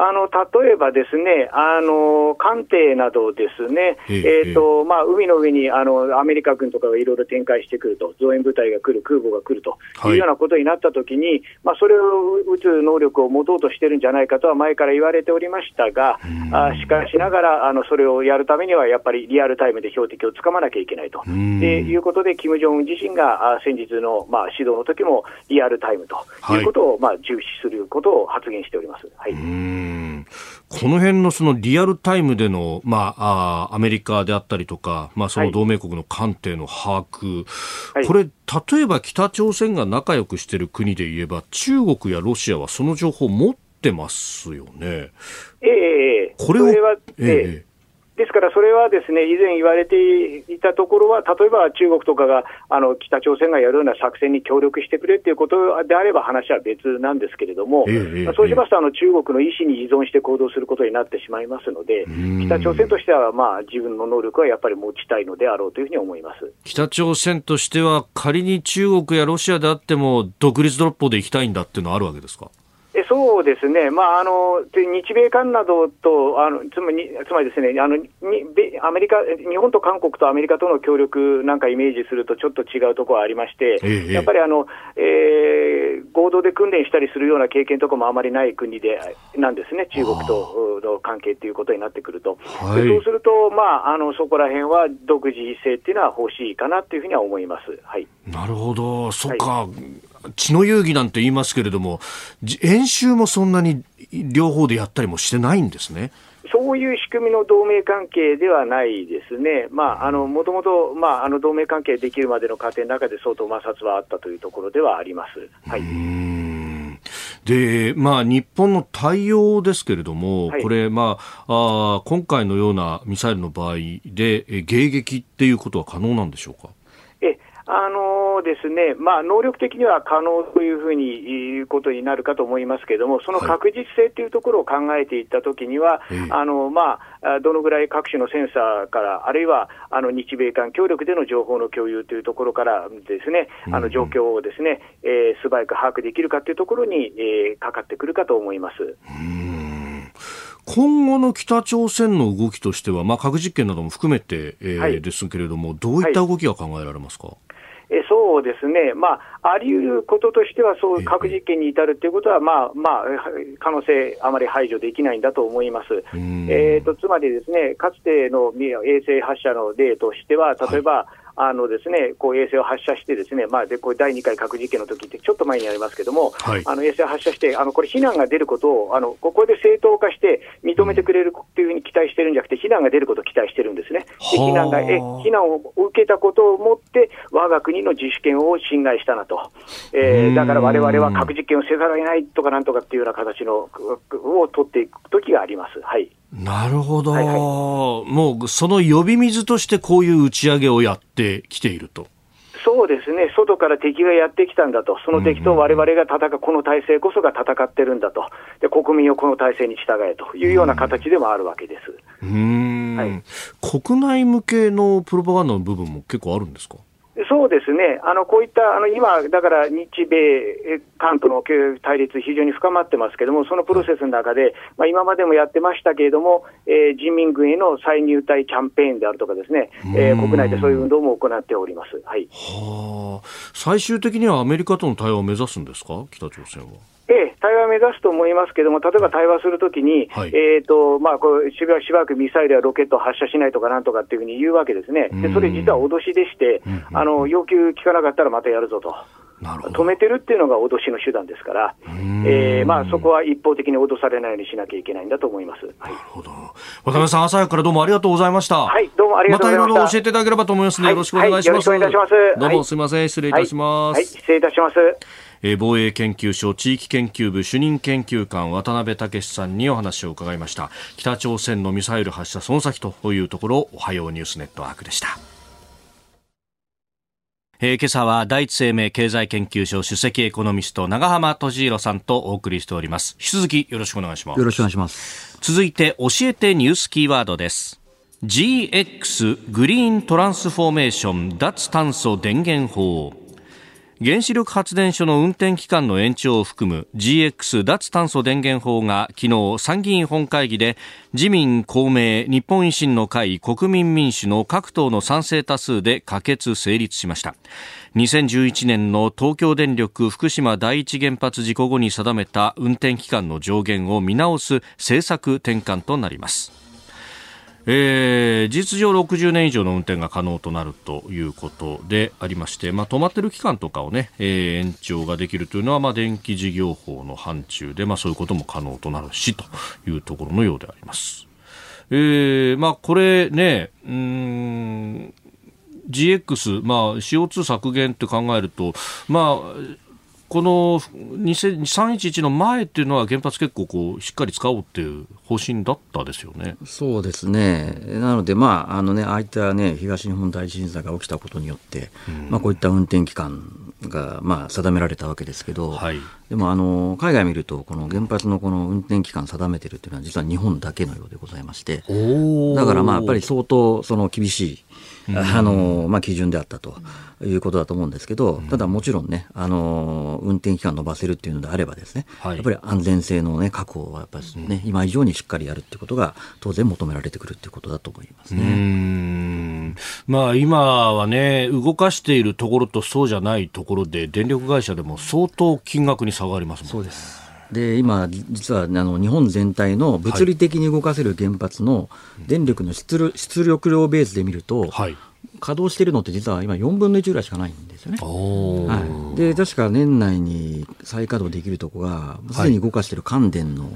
えあの例えばですね、あの艦艇などですね、えーとまあ、海の上にあのアメリカ軍とかがいろいろ展開してくると、増援部隊が来る、空母が来るとい。うようなことになったときに、はい、まあ、それを撃つ能力を持とうとしてるんじゃないかとは前から言われておりましたが、あしかしながらあのそれをやるためには、やっぱりリアルタイムで標的をつかまなきゃいけないと。いうことで、金正恩自身が先日の、まあ、指導の時もリアルタイムということを、まあ、重視することを発言しております。はいうん。この辺のそのリアルタイムでの、まあ、あアメリカであったりとか、まあ、その同盟国の艦艇の把握、はい、これ、例えば北朝鮮が仲良くしている国で言えば、中国やロシアはその情報を持ってますよね。ええこれを、ええですから、それはですね以前言われていたところは、例えば中国とかがあの北朝鮮がやるような作戦に協力してくれということであれば話は別なんですけれども、えそうしますとあの、中国の意思に依存して行動することになってしまいますので、北朝鮮としては、まあ、自分の能力はやっぱり持ちたいのであろうというふうに思います。北朝鮮としては、仮に中国やロシアであっても、独立独歩でいきたいんだっていうのはあるわけですか？そうですね、まあ、あの日米韓などと、あのつまりつまりですねあのにアメリカ、日本と韓国とアメリカとの協力なんかイメージすると、ちょっと違うところはありまして、ええ、やっぱりあの、えー、合同で訓練したりするような経験とかもあまりない国でなんですね、中国との関係ということになってくると、はい、そうすると、まああの、そこら辺は独自性っていうのは欲しいかなというふうには思います。はい、なるほど、そっか、はい血の遊戯なんて言いますけれども、演習もそんなに両方でやったりもしてないんですね。そういう仕組みの同盟関係ではないですね、もともと同盟関係できるまでの過程の中で相当摩擦はあったというところではあります。はいで、まあ、日本の対応ですけれども、はい、これ、まああ、今回のようなミサイルの場合で、迎撃っていうことは可能なんでしょうか？えあのですね、まあ、能力的には可能というふうに言うことになるかと思いますけれども、その確実性というところを考えていったときには、はい、あのまあ、どのぐらい各種のセンサーから、あるいはあの日米韓協力での情報の共有というところからですね、あの状況をですね、えー、素早く把握できるかというところに、えー、かかってくるかと思います。今後の北朝鮮の動きとしては、まあ、核実験なども含めて、えー、はい、ですけれども、どういった動きが考えられますか？はいえそうですね、まあ、あり得ることとしては、そう核実験に至るということは、まあまあ、可能性、あまり排除できないんだと思います。えーと、つまりですね、かつての衛星発射の例としては、例えば、はいあのですね、こう衛星を発射して、ですね、まあ、でこれ第2回核実験の時って、ちょっと前にありますけども、はい、あの衛星を発射して、あのこれ、非難が出ることをあの、ここで正当化して認めてくれるっていうふうに期待してるんじゃなくて、非難が出ることを期待してるんですね。で非難がえ非難を受けたことをもって、我が国の自主権を侵害したなと、えー、だからわれわれは核実験をせざるを得ないとかなんとかっていうような形のを取っていく時があります。はいなるほど、はいはい、もうその呼び水としてこういう打ち上げをやってきていると。そうですね、外から敵がやってきたんだと、その敵とわれわれが戦う、この体制こそが戦ってるんだと。で、国民をこの体制に従えというような形でもあるわけです。うん、はい、国内向けのプロパガンダの部分も結構あるんですか？そうですね、あのこういったあの今、だから日米韓との対立、非常に深まってますけれども、そのプロセスの中で、まあ、今までもやってましたけれども、えー、人民軍への再入隊キャンペーンであるとかですね、えー、国内でそういう運動も行っております、はい、は最終的にはアメリカとの対話を目指すんですか、北朝鮮は。ええ、対話を目指すと思いますけれども、例えば対話するときに、はい、えーとまあ、こうしばらくミサイルやロケットを発射しないとかなんとかっていうふうに言うわけですね、でそれ実は脅しでして、あの要求聞かなかったらまたやるぞと。止めてるっていうのが脅しの手段ですから、えーまあ、そこは一方的に脅されないようにしなきゃいけないんだと思います。はい、なるほど。渡辺さん、朝早くからどうもありがとうございました。はい、どうもありがとうございました。またいろいろ教えていただければと思いますので、はい、よろしくお願いします。はい、よろしくお願いします。どうもすみません、失礼いたします。はい、失礼いたします。えー、防衛研究所地域研究部主任研究官渡辺武さんにお話を伺いました。北朝鮮のミサイル発射その先というところおはようニュースネットワークでした。えー、今朝は第一生命経済研究所首席エコノミスト長浜俊弘さんとお送りしております。引き続きよろしくお願いします。よろしくお願いします。続いて教えてニュースキーワードです。GX グリーントランスフォーメーション脱炭素電源法原子力発電所の運転期間の延長を含む GX 脱炭素電源法が昨日参議院本会議で自民公明日本維新の会国民民主の各党の賛成多数で可決成立しました。2011年の東京電力福島第一原発事故後に定めた運転期間の上限を見直す政策転換となります。えー、実上60年以上の運転が可能となるということでありまして、まあ、止まっている期間とかをね、えー、延長ができるというのは、まあ、電気事業法の範疇で、まあ、そういうことも可能となるしというところのようであります。えー、まあ、これね、うん、GX、まあ、CO2 削減って考えると、まあ、この311の前っていうのは原発結構こうしっかり使おうっていう方針だったですよね。そうですね。なのでまああのねああいったね東日本大震災が起きたことによって、うん、まあこういった運転期間がまあ定められたわけですけど、はい、でもあの海外見るとこの原発のこの運転期間定めてるっていうのは実は日本だけのようでございまして、だからまあやっぱり相当その厳しいあのまあ、基準であったということだと思うんですけど、ただもちろんね、あの運転期間伸ばせるっていうのであればですね、はい、やっぱり安全性の、ね、確保はやっぱりね、今以上にしっかりやるっていうことが当然求められてくるっていうことだと思いますね。まあ、今はね、動かしているところとそうじゃないところで、電力会社でも相当金額に差がありますもんね。そうですで今、実はあの日本全体の物理的に動かせる原発の電力の出出力量ベースで見ると、はい、稼働しているのって実は今4分の1ぐらいしかないんですよね。はい、で確か年内に再稼働できるとこがすでに動かしている関電の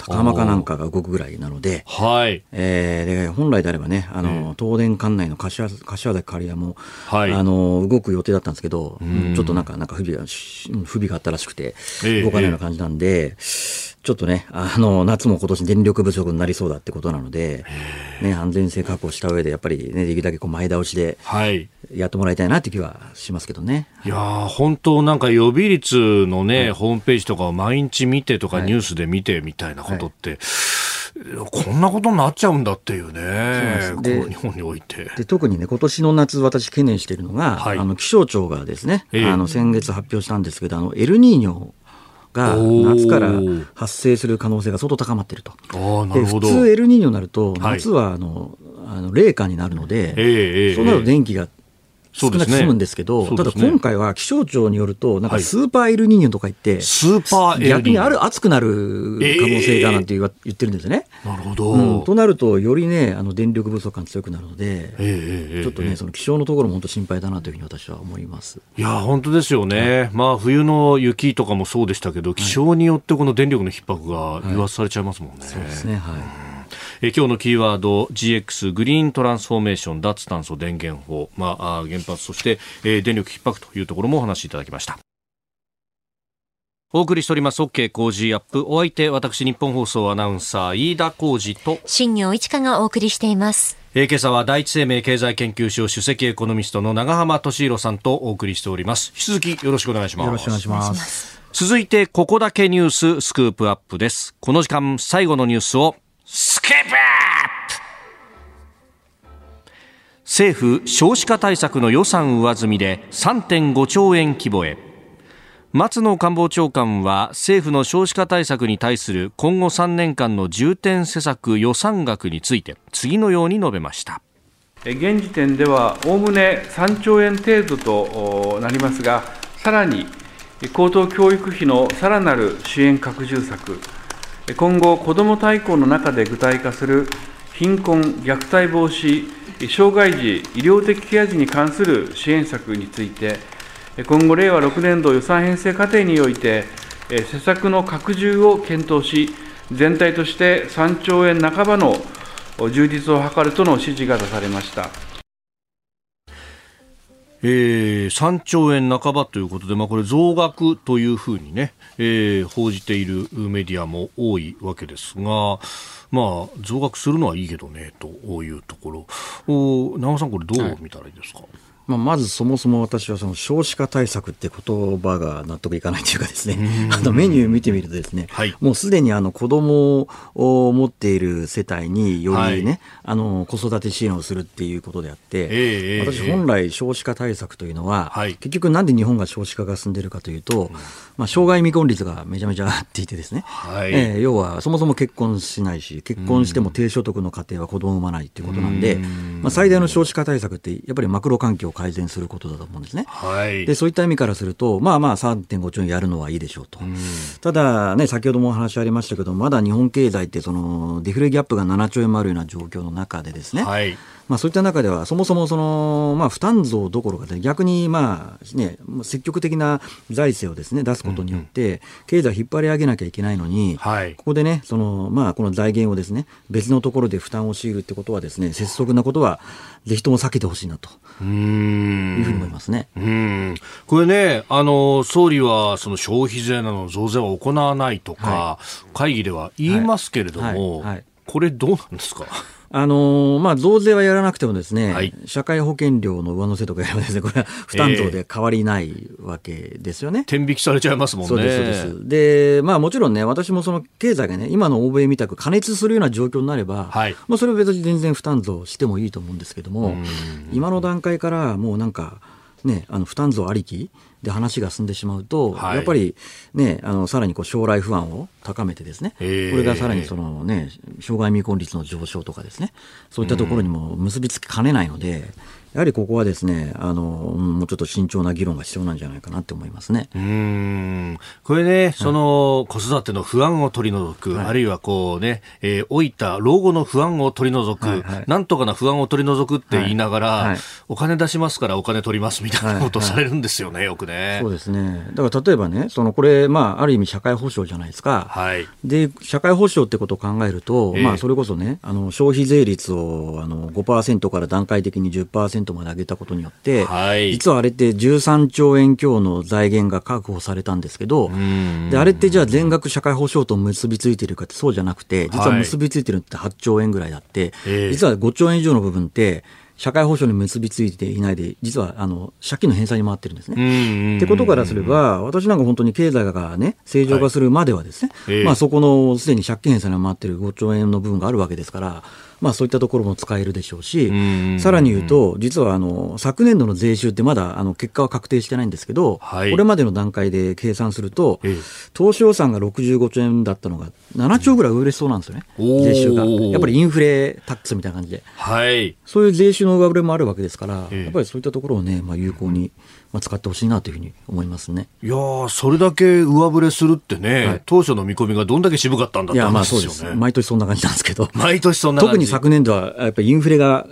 高浜かなんかが動くぐらいなので、はい。えー、で本来であればねあの、東電管内の柏柏崎刈谷も、はい、あの動く予定だったんですけど、ちょっとなんかなんか不備が不備があったらしくて動かないような感じなんで。えーちょっとね、あの、夏も今年電力不足になりそうだってことなので、ね、安全性確保した上で、やっぱりね、できるだけこう前倒しで、やってもらいたいなって気はしますけどね。い。や本当なんか予備率のね、はい、ホームページとかを毎日見てとかニュースで見てみたいなことって、はい。こんなことになっちゃうんだっていうね、この日本において。で特にね、今年の夏、私、懸念しているのが、はい、あの気象庁がですね、えー、あの先月発表したんですけど、あのエルニーニョが夏から発生する可能性が相当高まっていると。で普通エルニーニョになると夏はあの、はい、あの冷夏になるので、えー、そうなると電気が少なく済むんですけど、ねね、ただ今回は気象庁によると、なんかスーパーエルニーニョとか言って、はい、スーパー逆にある暑くなる可能性がなんて言ってるんですよね。なるほど、うん、となると、よりね、あの電力不足感強くなるので、ちょっとね、その気象のところも本当心配だなというふうに私は思います。いや、本当ですよね、はい、まあ冬の雪とかもそうでしたけど、気象によってこの電力の逼迫が言わされちゃいますもんね。はい、そうですねはいえ今日のキーワード GX グリーントランスフォーメーション脱炭素電源法、まあ、原発そして、えー、電力逼迫というところもお話しいただきました。お送りしております OK 工事アップ。お相手私日本放送アナウンサー飯田浩二と。新業一華がお送りしています。えー、今朝は第一生命経済研究所首席エコノミストの長浜俊弘さんとお送りしております。引き続きよろしくお願いします。よろしくお願いします。続いてここだけニューススクープアップです。この時間最後のニュースをスクープアップ政府少子化対策の予算上積みで3.5兆円規模へ。松野官房長官は政府の少子化対策に対する今後3年間の重点施策予算額について次のように述べました。現時点ではおおむね3兆円程度となりますがさらに高等教育費のさらなる支援拡充策今後、子ども大綱の中で具体化する貧困、虐待防止、障害児、医療的ケア児に関する支援策について、今後、令和6年度予算編成過程において、施策の拡充を検討し、全体として3兆円半ばの充実を図るとの指示が出されました。えー、3兆円半ばということで、まあ、これ増額というふうにね、えー、報じているメディアも多いわけですが、まあ、増額するのはいいけどねというところ、お長尾さん、これ、どう見たらいいですか？はいまあ、まずそもそも私はその少子化対策って言葉が納得いかないというかですね、あのメニュー見てみるとですね、はい、もうすでにあの子供を持っている世帯によりね、はい、あの子育て支援をするっていうことであって、えー、私本来少子化対策というのは、はい、結局なんで日本が少子化が進んでいるかというと、まあ、障害未婚率がめちゃめちゃ上がっていてですね、はい、えー、要はそもそも結婚しないし、結婚しても低所得の家庭は子供を産まないっていうことなんで、まあ、最大の少子化対策ってやっぱりマクロ環境改善することだと思うんですね。はい、でそういった意味からすると、まあまあ3.5兆円やるのはいいでしょうと。うただ、ね、先ほどもお話ありましたけど、まだ日本経済ってそのデフレギャップが7兆円もあるような状況の中でですね、はいまあ、そういった中では、そもそもその、まあ、負担増どころか、ね、逆に、まあね、積極的な財政をです、ね、出すことによって、経済を引っ張り上げなきゃいけないのに、はい、ここでね、そのまあ、この財源をです、ね、別のところで負担を強いるってことはです、ね、拙速なことは、ぜひとも避けてほしいなと。いうふうに思いますね。うん。これね、あの総理はその消費税などの増税は行わないとか、はい、会議では言いますけれども、はい、これ、どうなんですか？あのー、まあ、増税はやらなくてもですね、はい、社会保険料の上乗せとかやればですね、これは負担増で変わりないわけですよね。えー、天引きされちゃいますもんね。そうです、そうです。で、まあ、もちろんね、私もその経済がね、今の欧米みたく加熱するような状況になれば、はい、まあ、それは別に全然負担増してもいいと思うんですけども、今の段階からもうなんか、ね、あの負担増ありきで話が進んでしまうと、はい、やっぱり、ね、あのさらにこう将来不安を高めてですね、これがさらにその、ね、障害未婚率の上昇とかですねそういったところにも結びつきかねないので、やはりここはですね、あの、もうちょっと慎重な議論が必要なんじゃないかなって思いますね。うん。これね、その、子育ての不安を取り除く、はい、あるいはこうね、えー、老いた老後の不安を取り除く、はいはい、なんとかな不安を取り除くって言いながら、はいはい、お金出しますからお金取りますみたいなことされるんですよね、よくね。そうですね。だから例えばね、その、これ、まあ、ある意味社会保障じゃないですか。はい。で、社会保障ってことを考えると、えー、まあ、それこそね、あの、消費税率を、あの、5%から段階的に10%まで上げたことにによって、はい、実はあれって13兆円強の財源が確保されたんですけど、であれってじゃあ全額社会保障と結びついているかってそうじゃなくて、実は結びついてるって8兆円ぐらいあって、はい、実は5兆円以上の部分って、社会保障に結びついていないで、実はあの借金の返済に回ってるんですね。ってことからすれば、私なんか本当に経済がね、正常化するまではですね、はい、まあそこのすでに借金返済に回ってる5兆円の部分があるわけですから、まあ、そういったところも使えるでしょうし、さらに言うと、実はあの昨年度の税収ってまだあの結果は確定してないんですけど、はい、これまでの段階で計算すると、当初予算が65兆円だったのが、7兆ぐらい売れそうなんですよね、税収が。やっぱりインフレタックスみたいな感じで、はい、そういう税収の上振れもあるわけですから、やっぱりそういったところをね、まあ、有効に。まあ、使ってほしいなというふうに思いますね。いやそれだけ上振れするってね、はい、当初の見込みがどんだけ渋かったんだって話ですよね。毎年そんな感じなんですけど、毎年そんな特に昨年度はやっぱりインフレが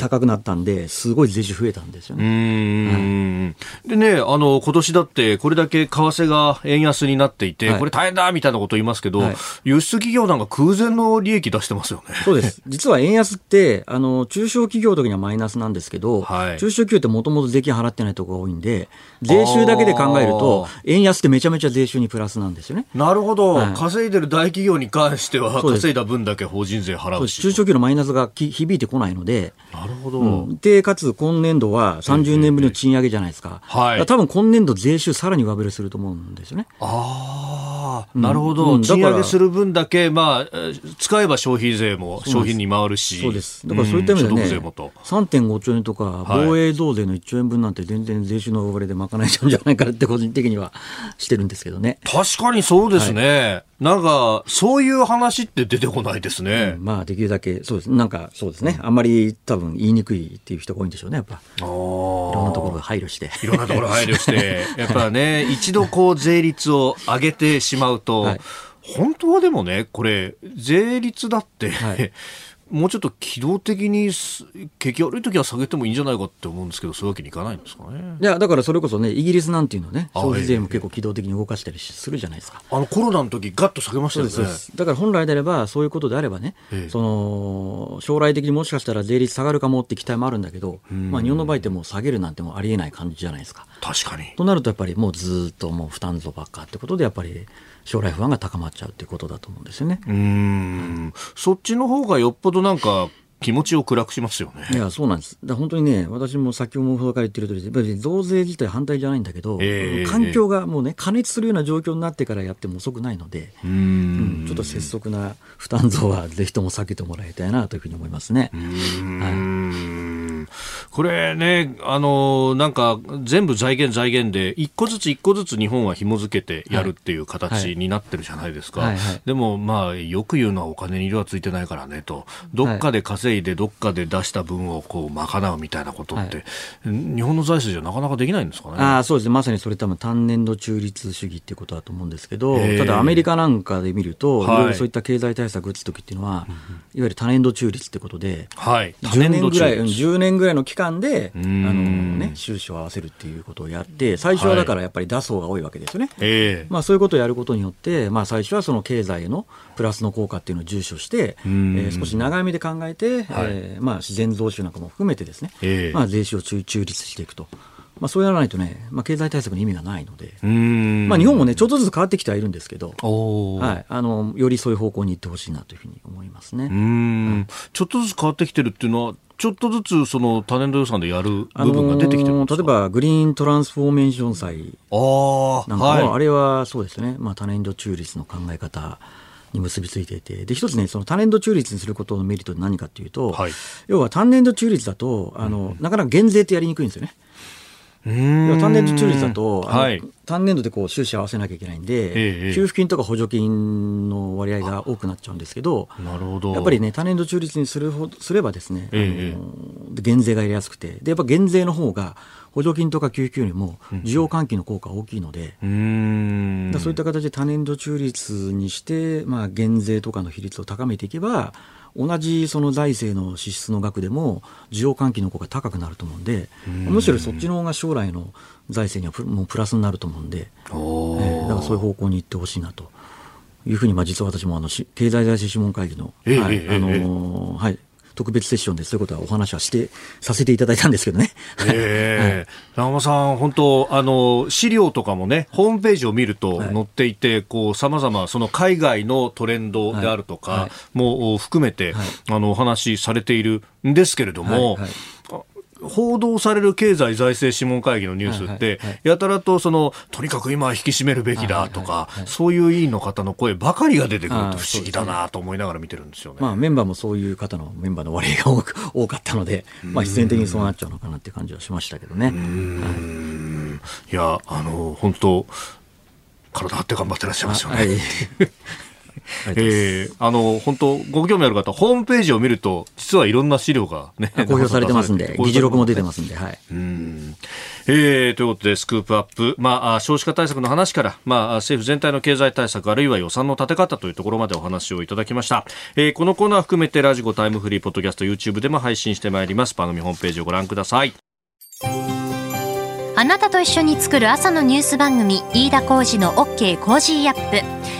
高くなったんで、すごい税収増えたんですよね。うん。でね、あの今年だって、これだけ為替が円安になっていて、はい、これ大変だみたいなこと言いますけど、はい、輸出企業なんか空前の利益出してますよね。そうです。実は円安って、あの中小企業の時にはマイナスなんですけど、中小企業ってもともと税金払ってないところが多いんで、税収だけで考えると、円安ってめちゃめちゃ税収にプラスなんですよね。なるほど、はい、稼いでる大企業に関しては、稼いだ分だけ法人税払うし。中小企業のマイナスが響いてこないので、なるほど。うん、で、かつ今年度は30年ぶりの賃上げじゃないですか。はい。多分今年度税収さらに上振れすると思うんですよね。ああ、なるほど、うん、賃上げする分だけ、まあ、使えば消費税も商品に回るし。そうです。だからそういった意味でね、うん、3.5兆円とか、防衛増税の1兆円分なんて全然税収の上振れで賄えちゃうんじゃないかなって個人的にはしてるんですけどね。確かにそうですね。はいなんか、そういう話って出てこないですね。うん、まあ、できるだけ、そうです。なんか、そうですね。あんまり多分言いにくいっていう人が多いんでしょうね、やっぱ。いろんなところ配慮して。いろんなところ配慮して。[LAUGHS] やっぱね、一度こう、税率を上げてしまうと、はい、本当はでもね、これ、税率だって、はいもうちょっと機動的に景気悪い時は下げてもいいんじゃないかって思うんですけどそういうわけにいかないんですかね。いやだからそれこそねイギリスなんていうのね消費税も結構機動的に動かしたりするじゃないですか。あのコロナの時ガッと下げましたよね。だから本来であればそういうことであればね、その将来的にもしかしたら税率下がるかもって期待もあるんだけど、まあ、日本の場合ってもう下げるなんてもありえない感じじゃないですか。確かに。となるとやっぱりもうずっともう負担増ばっかってことでやっぱり将来不安が高まっちゃうっていうことだと思うんですよねうんそっちの方がよっぽどなんか気持ちを暗くしますよね。いや、そうなんです。だ本当にね、私も先ほどから言ってる通り、やっぱり増税自体反対じゃないんだけど、えー、環境がもうね、過熱するような状況になってからやっても遅くないので、うん、ちょっと拙速な負担増はぜひとも避けてもらいたいなというふうに思いますね。はい、これね、あの、なんか全部財源財源で、一個ずつ一個ずつ日本は紐付けてやるっていう形になってるじゃないですか。でも、まあ、よく言うのはお金に色はついてないからねと、どっかで稼いでどっかで出した分をこう賄うみたいなことって、はい、日本の財政じゃなかなかできないんですかね。あそうですね、まさにそれ多分単年度中立主義っていうことだと思うんですけど、ただアメリカなんかで見ると、はい、いろいろそういった経済対策打つときっていうのは、い、わゆる多年度中立ってことで、はい、10年ぐらい、10年ぐらいの期間で、あのね、収支を合わせるっていうことをやって、最初はだからやっぱり脱走が多いわけですよね。はい、まあ、そういうことをやることによって、まあ、最初はその経済のプラスの効果っていうのを重視をして、えー、少し長い目で考えて、はい、えー、まあ、自然増収なんかも含めてですね、えー、まあ、税収を中中立していくと。まあ、そうやらないとね、まあ、経済対策の意味がないので、まあ、日本もね、ちょっとずつ変わってきてはいるんですけど、はい、あのよりそういう方向に行ってほしいなというふうに思いますね、はい、ちょっとずつ変わってきてるっていうのは、ちょっとずつその多年度予算でやる部分が出てきてるんですか、例えばグリーントランスフォーメーション債なんかは、はい、あれはそうですね、まあ、多年度中立の考え方。に結びついていて、で、一つね、その単年度中立にすることのメリットって何かっていうと、はい、要は単年度中立だと、あの、なかなか減税ってやりにくいんですよね。単年度中立だと、はい、単年度でこう収支合わせなきゃいけないんで、ええ、給付金とか補助金の割合が多くなっちゃうんですけど、なるほど。やっぱりね、単年度中立にするほすればですね、え、減税がやりやすくて、でやっぱ減税の方が補助金とか給付金よりも需要喚起の効果大きいので、うん、そういった形で多年度中立にして、まあ、減税とかの比率を高めていけば、同じその財政の支出の額でも需要喚起の効果が高くなると思うんでむしろそっちの方が将来の財政にはプもうプラスになると思うんで、えー、だからそういう方向に行ってほしいなというふうにまあ実は私もあの経済財政諮問会議の、はいあのはい、特別セッションでそういうことはお話はしてさせていただいたんですけどね。えー、長間さん、本当あの資料とかもねホームページを見ると載っていて、こうさまざまその海外のトレンドであるとかも含めて、あのお話しされているんですけれども。報道される経済財政諮問会議のニュースって、やたらとそのとにかく今は引き締めるべきだとか、そういう委員の方の声ばかりが出てくると不思議だなと思いながら見てるんですよね。まあ、メンバーもそういう方のメンバーの割合が多 [LAUGHS] かったので、まあ、必然的にそうなっちゃうのかなっていう感じはしましたけどね。はい、いやあの本当体張って頑張ってらっしゃいますよね。はいえー、あの本当ご興味ある方ホームページを見ると実はいろんな資料がね公表されてますんで議事録も出てますんではい。うん。えー、ということでスクープアップ、まあ、少子化対策の話から、まあ、政府全体の経済対策あるいは予算の立て方というところまでお話をいただきました、えー、このコーナー含めてラジコタイムフリーポッドキャスト YouTube でも配信してまいります。番組ホームページをご覧ください。あなたと一緒に作る朝のニュース番組飯田浩二の OK コージーアップ